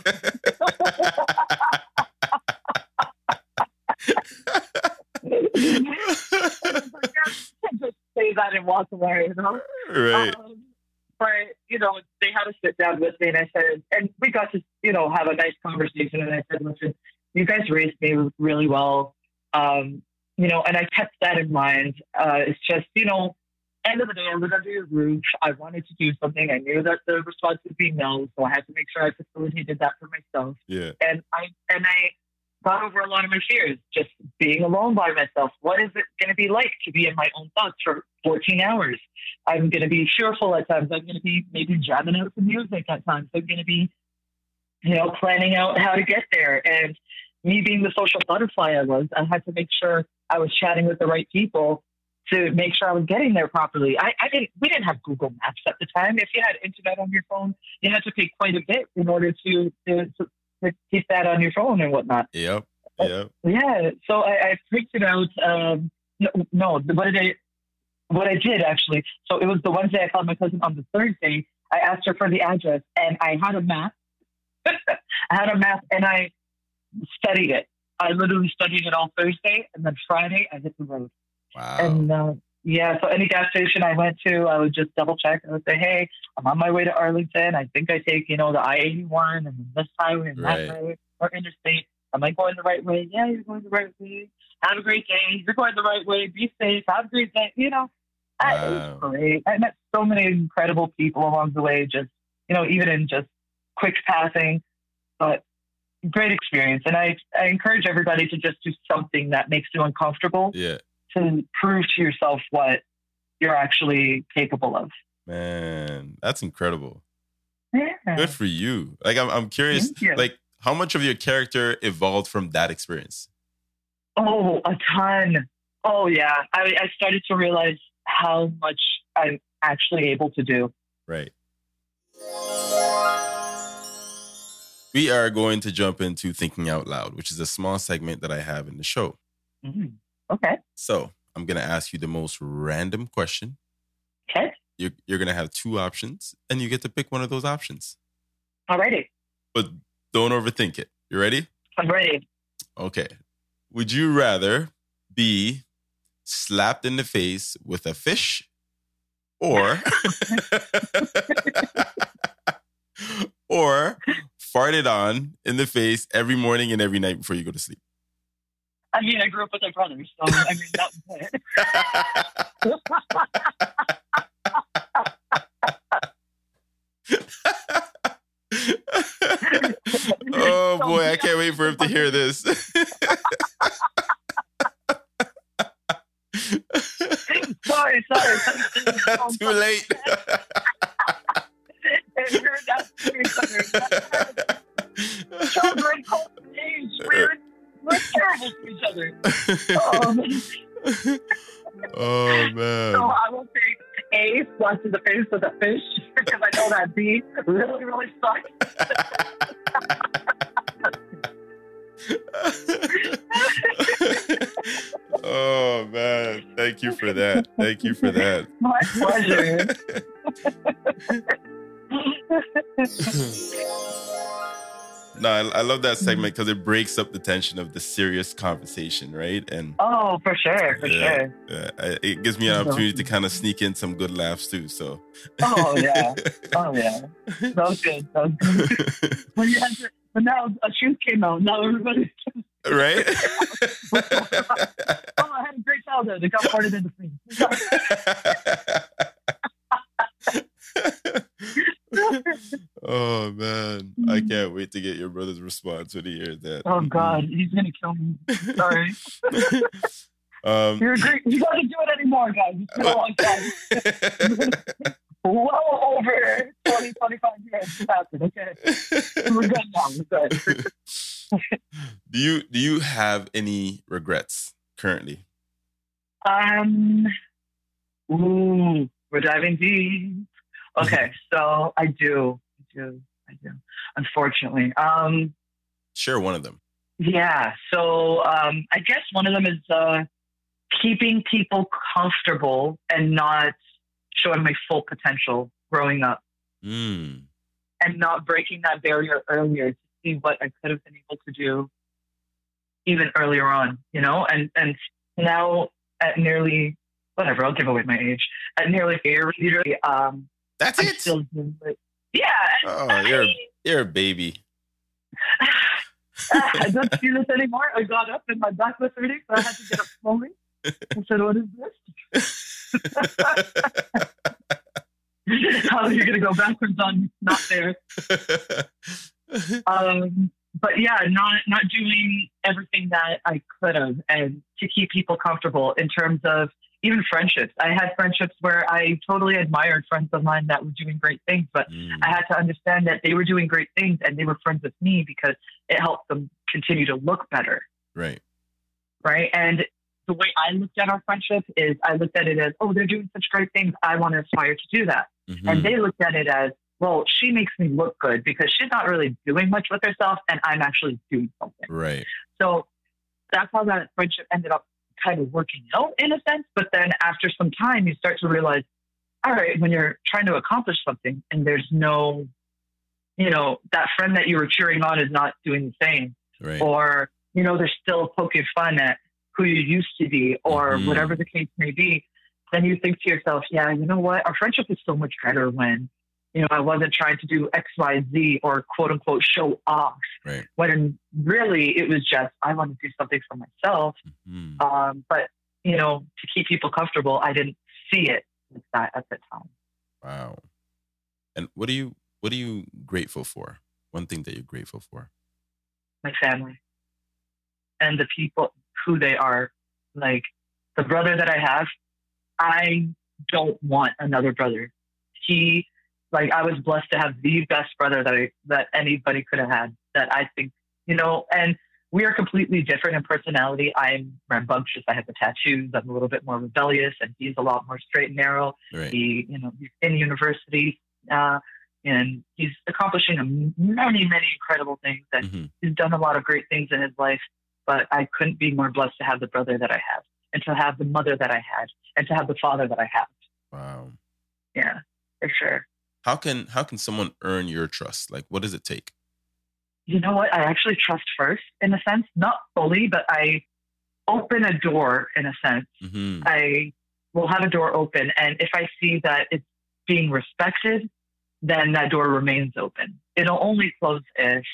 Speaker 1: just say that and walk away, you know?
Speaker 2: right.
Speaker 1: Um, but you know, they had to sit down with me, and I said, and we got to you know have a nice conversation. And I said, listen, you guys raised me really well, um, you know, and I kept that in mind. Uh, it's just you know, end of the day, I was under your roof. I wanted to do something. I knew that the response would be no, so I had to make sure I facilitated that for myself.
Speaker 2: yeah.
Speaker 1: And I and I got over a lot of my fears, just being alone by myself. What is it going to be like to be in my own thoughts for 14 hours? I'm going to be fearful at times. I'm going to be maybe jamming out some music at times. I'm going to be, you know, planning out how to get there. And me being the social butterfly I was, I had to make sure I was chatting with the right people to make sure I was getting there properly. I, I didn't. We didn't have Google Maps at the time. If you had internet on your phone, you had to pay quite a bit in order to to, to, to keep that on your phone and whatnot.
Speaker 2: Yep. Yep.
Speaker 1: Yeah, so I, I printed out. Um, no, no, what did I? What I did actually. So it was the Wednesday I called my cousin on the Thursday. I asked her for the address, and I had a map. I had a map, and I studied it. I literally studied it all Thursday, and then Friday I hit the road.
Speaker 2: Wow.
Speaker 1: And uh, yeah, so any gas station I went to, I would just double check. I would say, "Hey, I'm on my way to Arlington. I think I take you know the I-81 and then this highway and
Speaker 2: Right.
Speaker 1: that highway or interstate. Am I going the right way? Yeah, you're going the right way. Have a great day. You're going the right way. Be safe. Have a great day. You know, I, it
Speaker 2: Wow.
Speaker 1: was great. I met so many incredible people along the way. Just you know, even in just quick passing, but great experience. And I I encourage everybody to just do something that makes you uncomfortable
Speaker 2: yeah.
Speaker 1: to prove to yourself what you're actually capable of.
Speaker 2: Man, that's incredible.
Speaker 1: Yeah.
Speaker 2: Good for you. Like I'm I'm curious like How much of your character evolved from that experience?
Speaker 1: Oh, a ton. Oh yeah. I I started to realize how much I'm actually able to do.
Speaker 2: Right. We are going to jump into thinking out loud, which is a small segment that I have in the show.
Speaker 1: Mhm. Okay.
Speaker 2: So I'm going to ask you the most random question.
Speaker 1: Okay.
Speaker 2: You're, you're going to have two options, and you get to pick one of those options.
Speaker 1: Alrighty.
Speaker 2: But don't overthink it. You ready?
Speaker 1: I'm ready.
Speaker 2: Okay. Would you rather be slapped in the face with a fish or or farted on in the face every morning and every night before you go to sleep?
Speaker 1: I mean, I grew up with my brothers, so I mean that was it.
Speaker 2: oh boy, I can't wait for him to hear this.
Speaker 1: sorry, sorry.
Speaker 2: Too late.
Speaker 1: If you're not children close in age, we're, terrible to each other. Um,
Speaker 2: oh
Speaker 1: so. I will take A, in the face with a fish, because I know that B really, really sucks.
Speaker 2: oh man. Thank you for that. Thank you for that.
Speaker 1: My pleasure.
Speaker 2: no, I, I love that segment because it breaks up the tension of the serious conversation, right? And
Speaker 1: oh, for sure, for
Speaker 2: Yeah.
Speaker 1: sure.
Speaker 2: I- it gives me an mm-hmm. opportunity to kind of sneak in some good laughs too. So,
Speaker 1: Oh, yeah. Oh, yeah. That was good. That good. But, yeah, but now a truth came out. Now everybody's
Speaker 2: right?
Speaker 1: oh, I had a great childhood. It got farted in the face.
Speaker 2: oh man, I can't wait to get your brother's response when he hears that.
Speaker 1: oh God, he's gonna kill me. Sorry.
Speaker 2: um,
Speaker 1: You're great. You doesn't do it anymore, guys. It's been a long time. Well over 20, 25 years. Okay, we're good now. We're good.
Speaker 2: do you do you have any regrets currently?
Speaker 1: Um. Ooh, we're diving deep. Okay, so I do, I do, I do. Unfortunately, um,
Speaker 2: Share one of them.
Speaker 1: yeah. So um, I guess one of them is uh, keeping people comfortable and not showing my full potential growing up,
Speaker 2: Mm.
Speaker 1: and not breaking that barrier earlier to see what I could have been able to do even earlier on. You know, and and now at nearly whatever, I'll give away my age. At nearly literally, um,
Speaker 2: That's
Speaker 1: I'm
Speaker 2: it.
Speaker 1: still doing it. Yeah.
Speaker 2: Oh,
Speaker 1: I,
Speaker 2: you're you're a baby.
Speaker 1: I don't feel it anymore. I got up and my back was hurting, so I had to get up slowly. I said, "What is this? How are you going to go backwards on not there?" Um, but yeah, not not doing everything that I could have, and to keep people comfortable in terms of even friendships. I had friendships where I totally admired friends of mine that were doing great things, but
Speaker 2: Mm.
Speaker 1: I had to understand that they were doing great things and they were friends with me because it helped them continue to look better.
Speaker 2: right.
Speaker 1: Right. And the way I looked at our friendship is I looked at it as, oh, they're doing such great things. I want to aspire to do that.
Speaker 2: Mhm.
Speaker 1: And they looked at it as, well, she makes me look good because she's not really doing much with herself and I'm actually doing something.
Speaker 2: right.
Speaker 1: So that's how that friendship ended up kind of working out in a sense. But then after some time, you start to realize, all right, when you're trying to accomplish something and there's no, you know, that friend that you were cheering on is not doing the same,
Speaker 2: Right.
Speaker 1: or, you know, they're still poking fun at who you used to be, or
Speaker 2: Mhm.
Speaker 1: whatever the case may be. Then you think to yourself, yeah, you know what? Our friendship is so much better when, you know, I wasn't trying to do X, Y, Z or quote unquote show off
Speaker 2: Right.
Speaker 1: when really it was just I want to do something for myself.
Speaker 2: Mhm.
Speaker 1: Um, but you know, to keep people comfortable, I didn't see it like that at the time.
Speaker 2: Wow. And what are you what are you grateful for? One thing that you're grateful for.
Speaker 1: My family and the people who they are. Like the brother that I have, I don't want another brother. He, like, I was blessed to have the best brother that I that anybody could have had. that I think, you know, and we are completely different in personality. I'm rambunctious. I have the tattoos. I'm a little bit more rebellious, and he's a lot more straight and narrow.
Speaker 2: Right.
Speaker 1: He, you know, he's in university, uh, and he's accomplishing many, many incredible things. And
Speaker 2: hmm
Speaker 1: he's done a lot of great things in his life. But I couldn't be more blessed to have the brother that I have, and to have the mother that I had, and to have the father that I have.
Speaker 2: Wow.
Speaker 1: Yeah, for sure.
Speaker 2: How can how can someone earn your trust? Like, what does it take?
Speaker 1: you know what? I actually trust first in a sense, not fully, but I open a door in a sense.
Speaker 2: hmm
Speaker 1: I will have a door open, and if I see that it's being respected, then that door remains open. It'll only close if.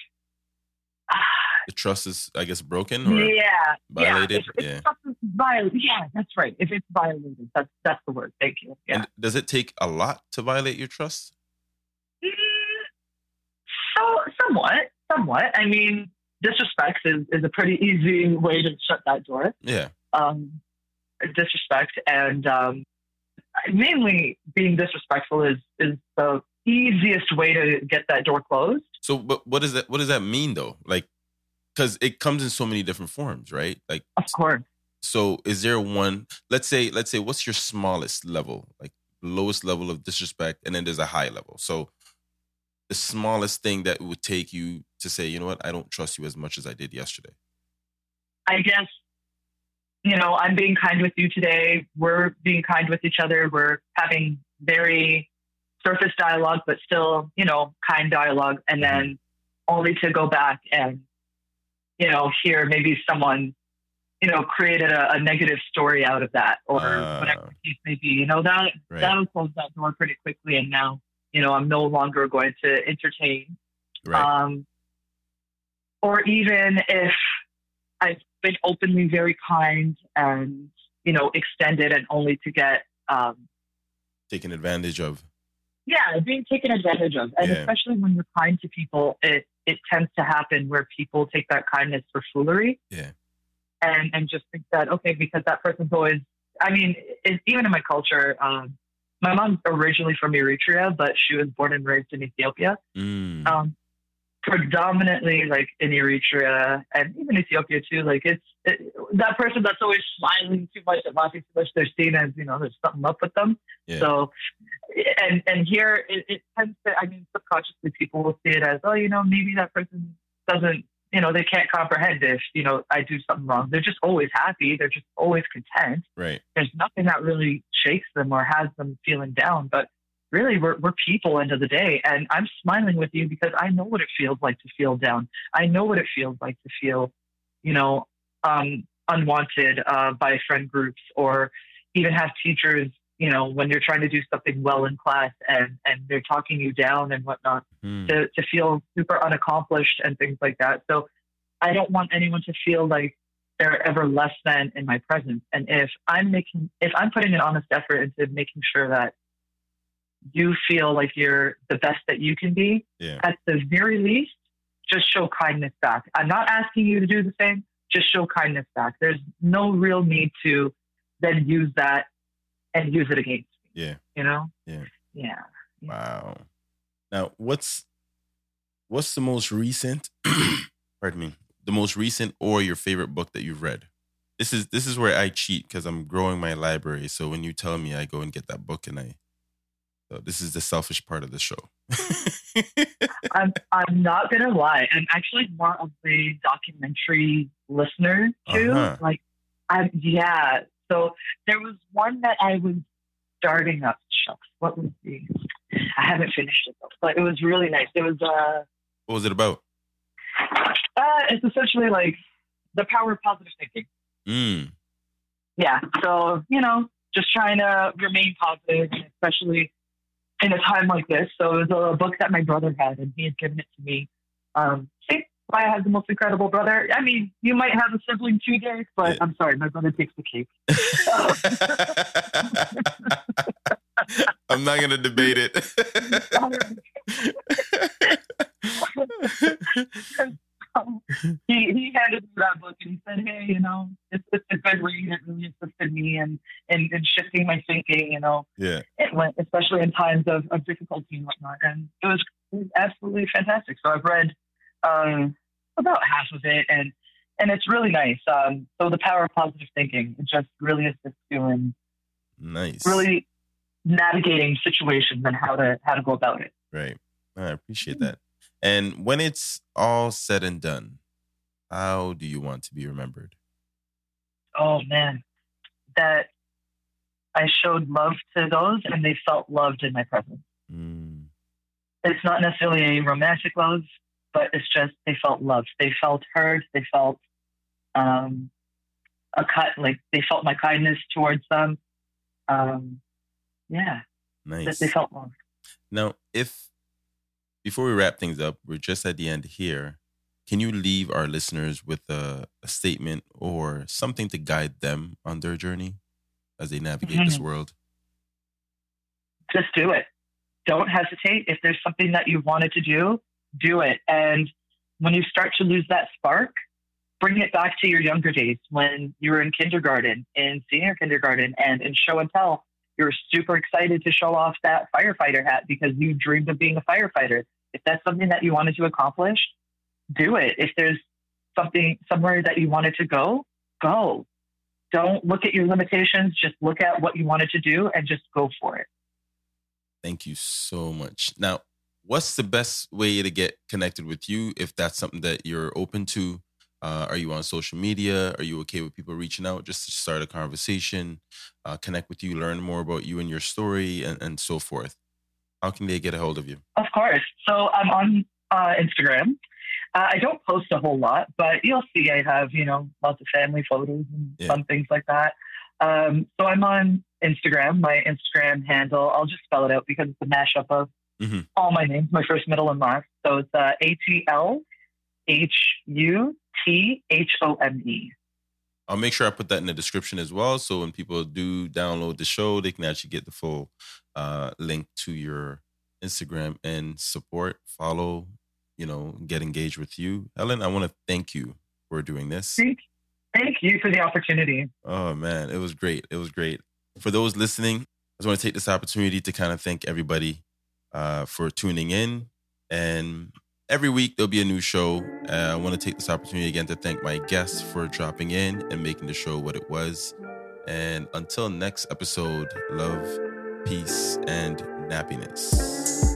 Speaker 2: The trust is, I guess, broken or
Speaker 1: yeah,
Speaker 2: violated.
Speaker 1: Yeah, if, if trust is yeah, that's right. If it's violated, that's that's the word. Thank you. Yeah.
Speaker 2: And does it take a lot to violate your trust?
Speaker 1: So somewhat, somewhat. I mean, disrespect is, is a pretty easy way to shut that door.
Speaker 2: Yeah.
Speaker 1: um, disrespect and um, mainly being disrespectful is is the easiest way to get that door closed.
Speaker 2: So, but what does that what does that mean though? Like, because it comes in so many different forms, right? Like,
Speaker 1: Of course,
Speaker 2: so is there one? Let's say, let's say, what's your smallest level, like lowest level of disrespect, and then there's a high level. So, the smallest thing that would take you to say, you know what, I don't trust you as much as I did yesterday.
Speaker 1: I guess you know I'm being kind with you today. We're being kind with each other. We're having very surface dialogue, but still you know kind dialogue, and then only to go back and you know hear maybe someone you know created a, a negative story out of that or
Speaker 2: Ah.
Speaker 1: whatever the case may be. You know that
Speaker 2: Right.
Speaker 1: that'll close that door pretty quickly. And now, you know, I'm no longer going to entertain.
Speaker 2: Right.
Speaker 1: Um, or even if I've been openly very kind and, you know, extended and only to get, um,
Speaker 2: Taken advantage of.
Speaker 1: yeah, being taken advantage of. And
Speaker 2: Yeah.
Speaker 1: especially when you're kind to people, it, it tends to happen where people take that kindness for foolery.
Speaker 2: Yeah.
Speaker 1: And, and just think that, okay, because that person's always, I mean, it, even in my culture, um, my mom's originally from Eritrea, but she was born and raised in Ethiopia.
Speaker 2: Mm.
Speaker 1: Um, predominantly like in Eritrea and even Ethiopia too. Like it's it, that person that's always smiling too much and laughing too much. They're seen as you know there's something up with them.
Speaker 2: Yeah.
Speaker 1: So and and here it, it tends to. I mean, subconsciously people will see it as oh you know maybe that person doesn't you know they can't comprehend if you know I do something wrong. They're just always happy. They're just always content
Speaker 2: Right.
Speaker 1: there's nothing that really shakes them or has them feeling down. But really, we're, we're people end of the day. And I'm smiling with you because I know what it feels like to feel down. I know what it feels like to feel, you know, um, unwanted uh, by friend groups or even have teachers, you know, when you're trying to do something well in class and, and they're talking you down and whatnot
Speaker 2: Mm.
Speaker 1: to, to feel super unaccomplished and things like that. So I don't want anyone to feel like they're ever less than in my presence. And if I'm making, if I'm putting an honest effort into making sure that you feel like you're the best that you can be,
Speaker 2: Yeah.
Speaker 1: at the very least, just show kindness back. I'm not asking you to do the same. Just show kindness back. There's no real need to then use that and use it against me.
Speaker 2: Yeah.
Speaker 1: You know?
Speaker 2: Yeah.
Speaker 1: Yeah.
Speaker 2: Wow. Now, what's what's the most recent? pardon me. The most recent or your favorite book that you've read? This is this is where I cheat because I'm growing my library. So when you tell me, I go and get that book, and I. So this is the selfish part of the show.
Speaker 1: I'm I'm not gonna lie. I'm actually more of a documentary listener too.
Speaker 2: Uh-huh.
Speaker 1: Like, I yeah. So there was one that I was starting up. Shucks, what was the? I haven't finished it though, but it was really nice. It was uh,
Speaker 2: what was it about?
Speaker 1: Uh it's essentially like the power of positive thinking.
Speaker 2: Mm.
Speaker 1: Yeah. So you know, just trying to remain positive, especially in a time like this. So it was a book that my brother had, and he had given it to me. Um, why I have the most incredible brother. I mean, you might have a sibling too, Derek, but
Speaker 2: Yeah.
Speaker 1: I'm sorry, my brother takes the cake.
Speaker 2: I'm not gonna debate it.
Speaker 1: he he handed me that book and he said, "Hey, you know, it's, it's a good read. It really assisted me in in, in shifting my thinking. You know,
Speaker 2: yeah.
Speaker 1: it went, especially in times of, of difficulty and whatnot. And it was, it was absolutely fantastic. So I've read um, about half of it, and and it's really nice. Um, so the power of positive thinking it just really assists you in
Speaker 2: nice,
Speaker 1: really navigating situations and how to how to go about it.
Speaker 2: Right. I appreciate that. And when it's all said and done, how do you want to be remembered?
Speaker 1: Oh man, that I showed love to those and they felt loved in my presence. Mm. It's not necessarily a romantic love, but it's just they felt loved. They felt heard. They felt um, a cut, like they felt my kindness towards them. Um, yeah,
Speaker 2: nice.
Speaker 1: They felt loved.
Speaker 2: Now, if before we wrap things up, we're just at the end here. Can you leave our listeners with a, a statement or something to guide them on their journey as they navigate mm-hmm. this world?
Speaker 1: Just do it. Don't hesitate. If there's something that you wanted to do, do it. And when you start to lose that spark, bring it back to your younger days when you were in kindergarten, in senior kindergarten, and in show and tell. You're super excited to show off that firefighter hat because you dreamed of being a firefighter. If that's something that you wanted to accomplish, do it. If there's something somewhere that you wanted to go, go. Don't look at your limitations. Just look at what you wanted to do and just go for it.
Speaker 2: Thank you so much. Now, what's the best way to get connected with you if that's something that you're open to? Uh, are you on social media? Are you okay with people reaching out just to start a conversation, uh, connect with you, learn more about you and your story, and, and so forth? How can they get a hold of you?
Speaker 1: Of course. So I'm on uh, Instagram. Uh, I don't post a whole lot, but you'll see I have, you know, lots of family photos and yeah. fun things like that. Um, so I'm on Instagram. My Instagram handle, I'll just spell it out because it's a mashup of mm-hmm. all my names, my first, middle, and last. So it's uh, A T L H U T H O M E.
Speaker 2: I'll make sure I put that in the description as well. So when people do download the show, they can actually get the full uh, link to your Instagram and support, follow, you know, get engaged with you. Ellen, I want to thank you for doing this.
Speaker 1: Thank, thank you for the opportunity.
Speaker 2: Oh, man. It was great. It was great. For those listening, I just want to take this opportunity to kind of thank everybody uh, for tuning in. And every week there'll be a new show. Uh, I want to take this opportunity again to thank my guests for dropping in and making the show what it was. And until next episode, love, peace, and nappiness.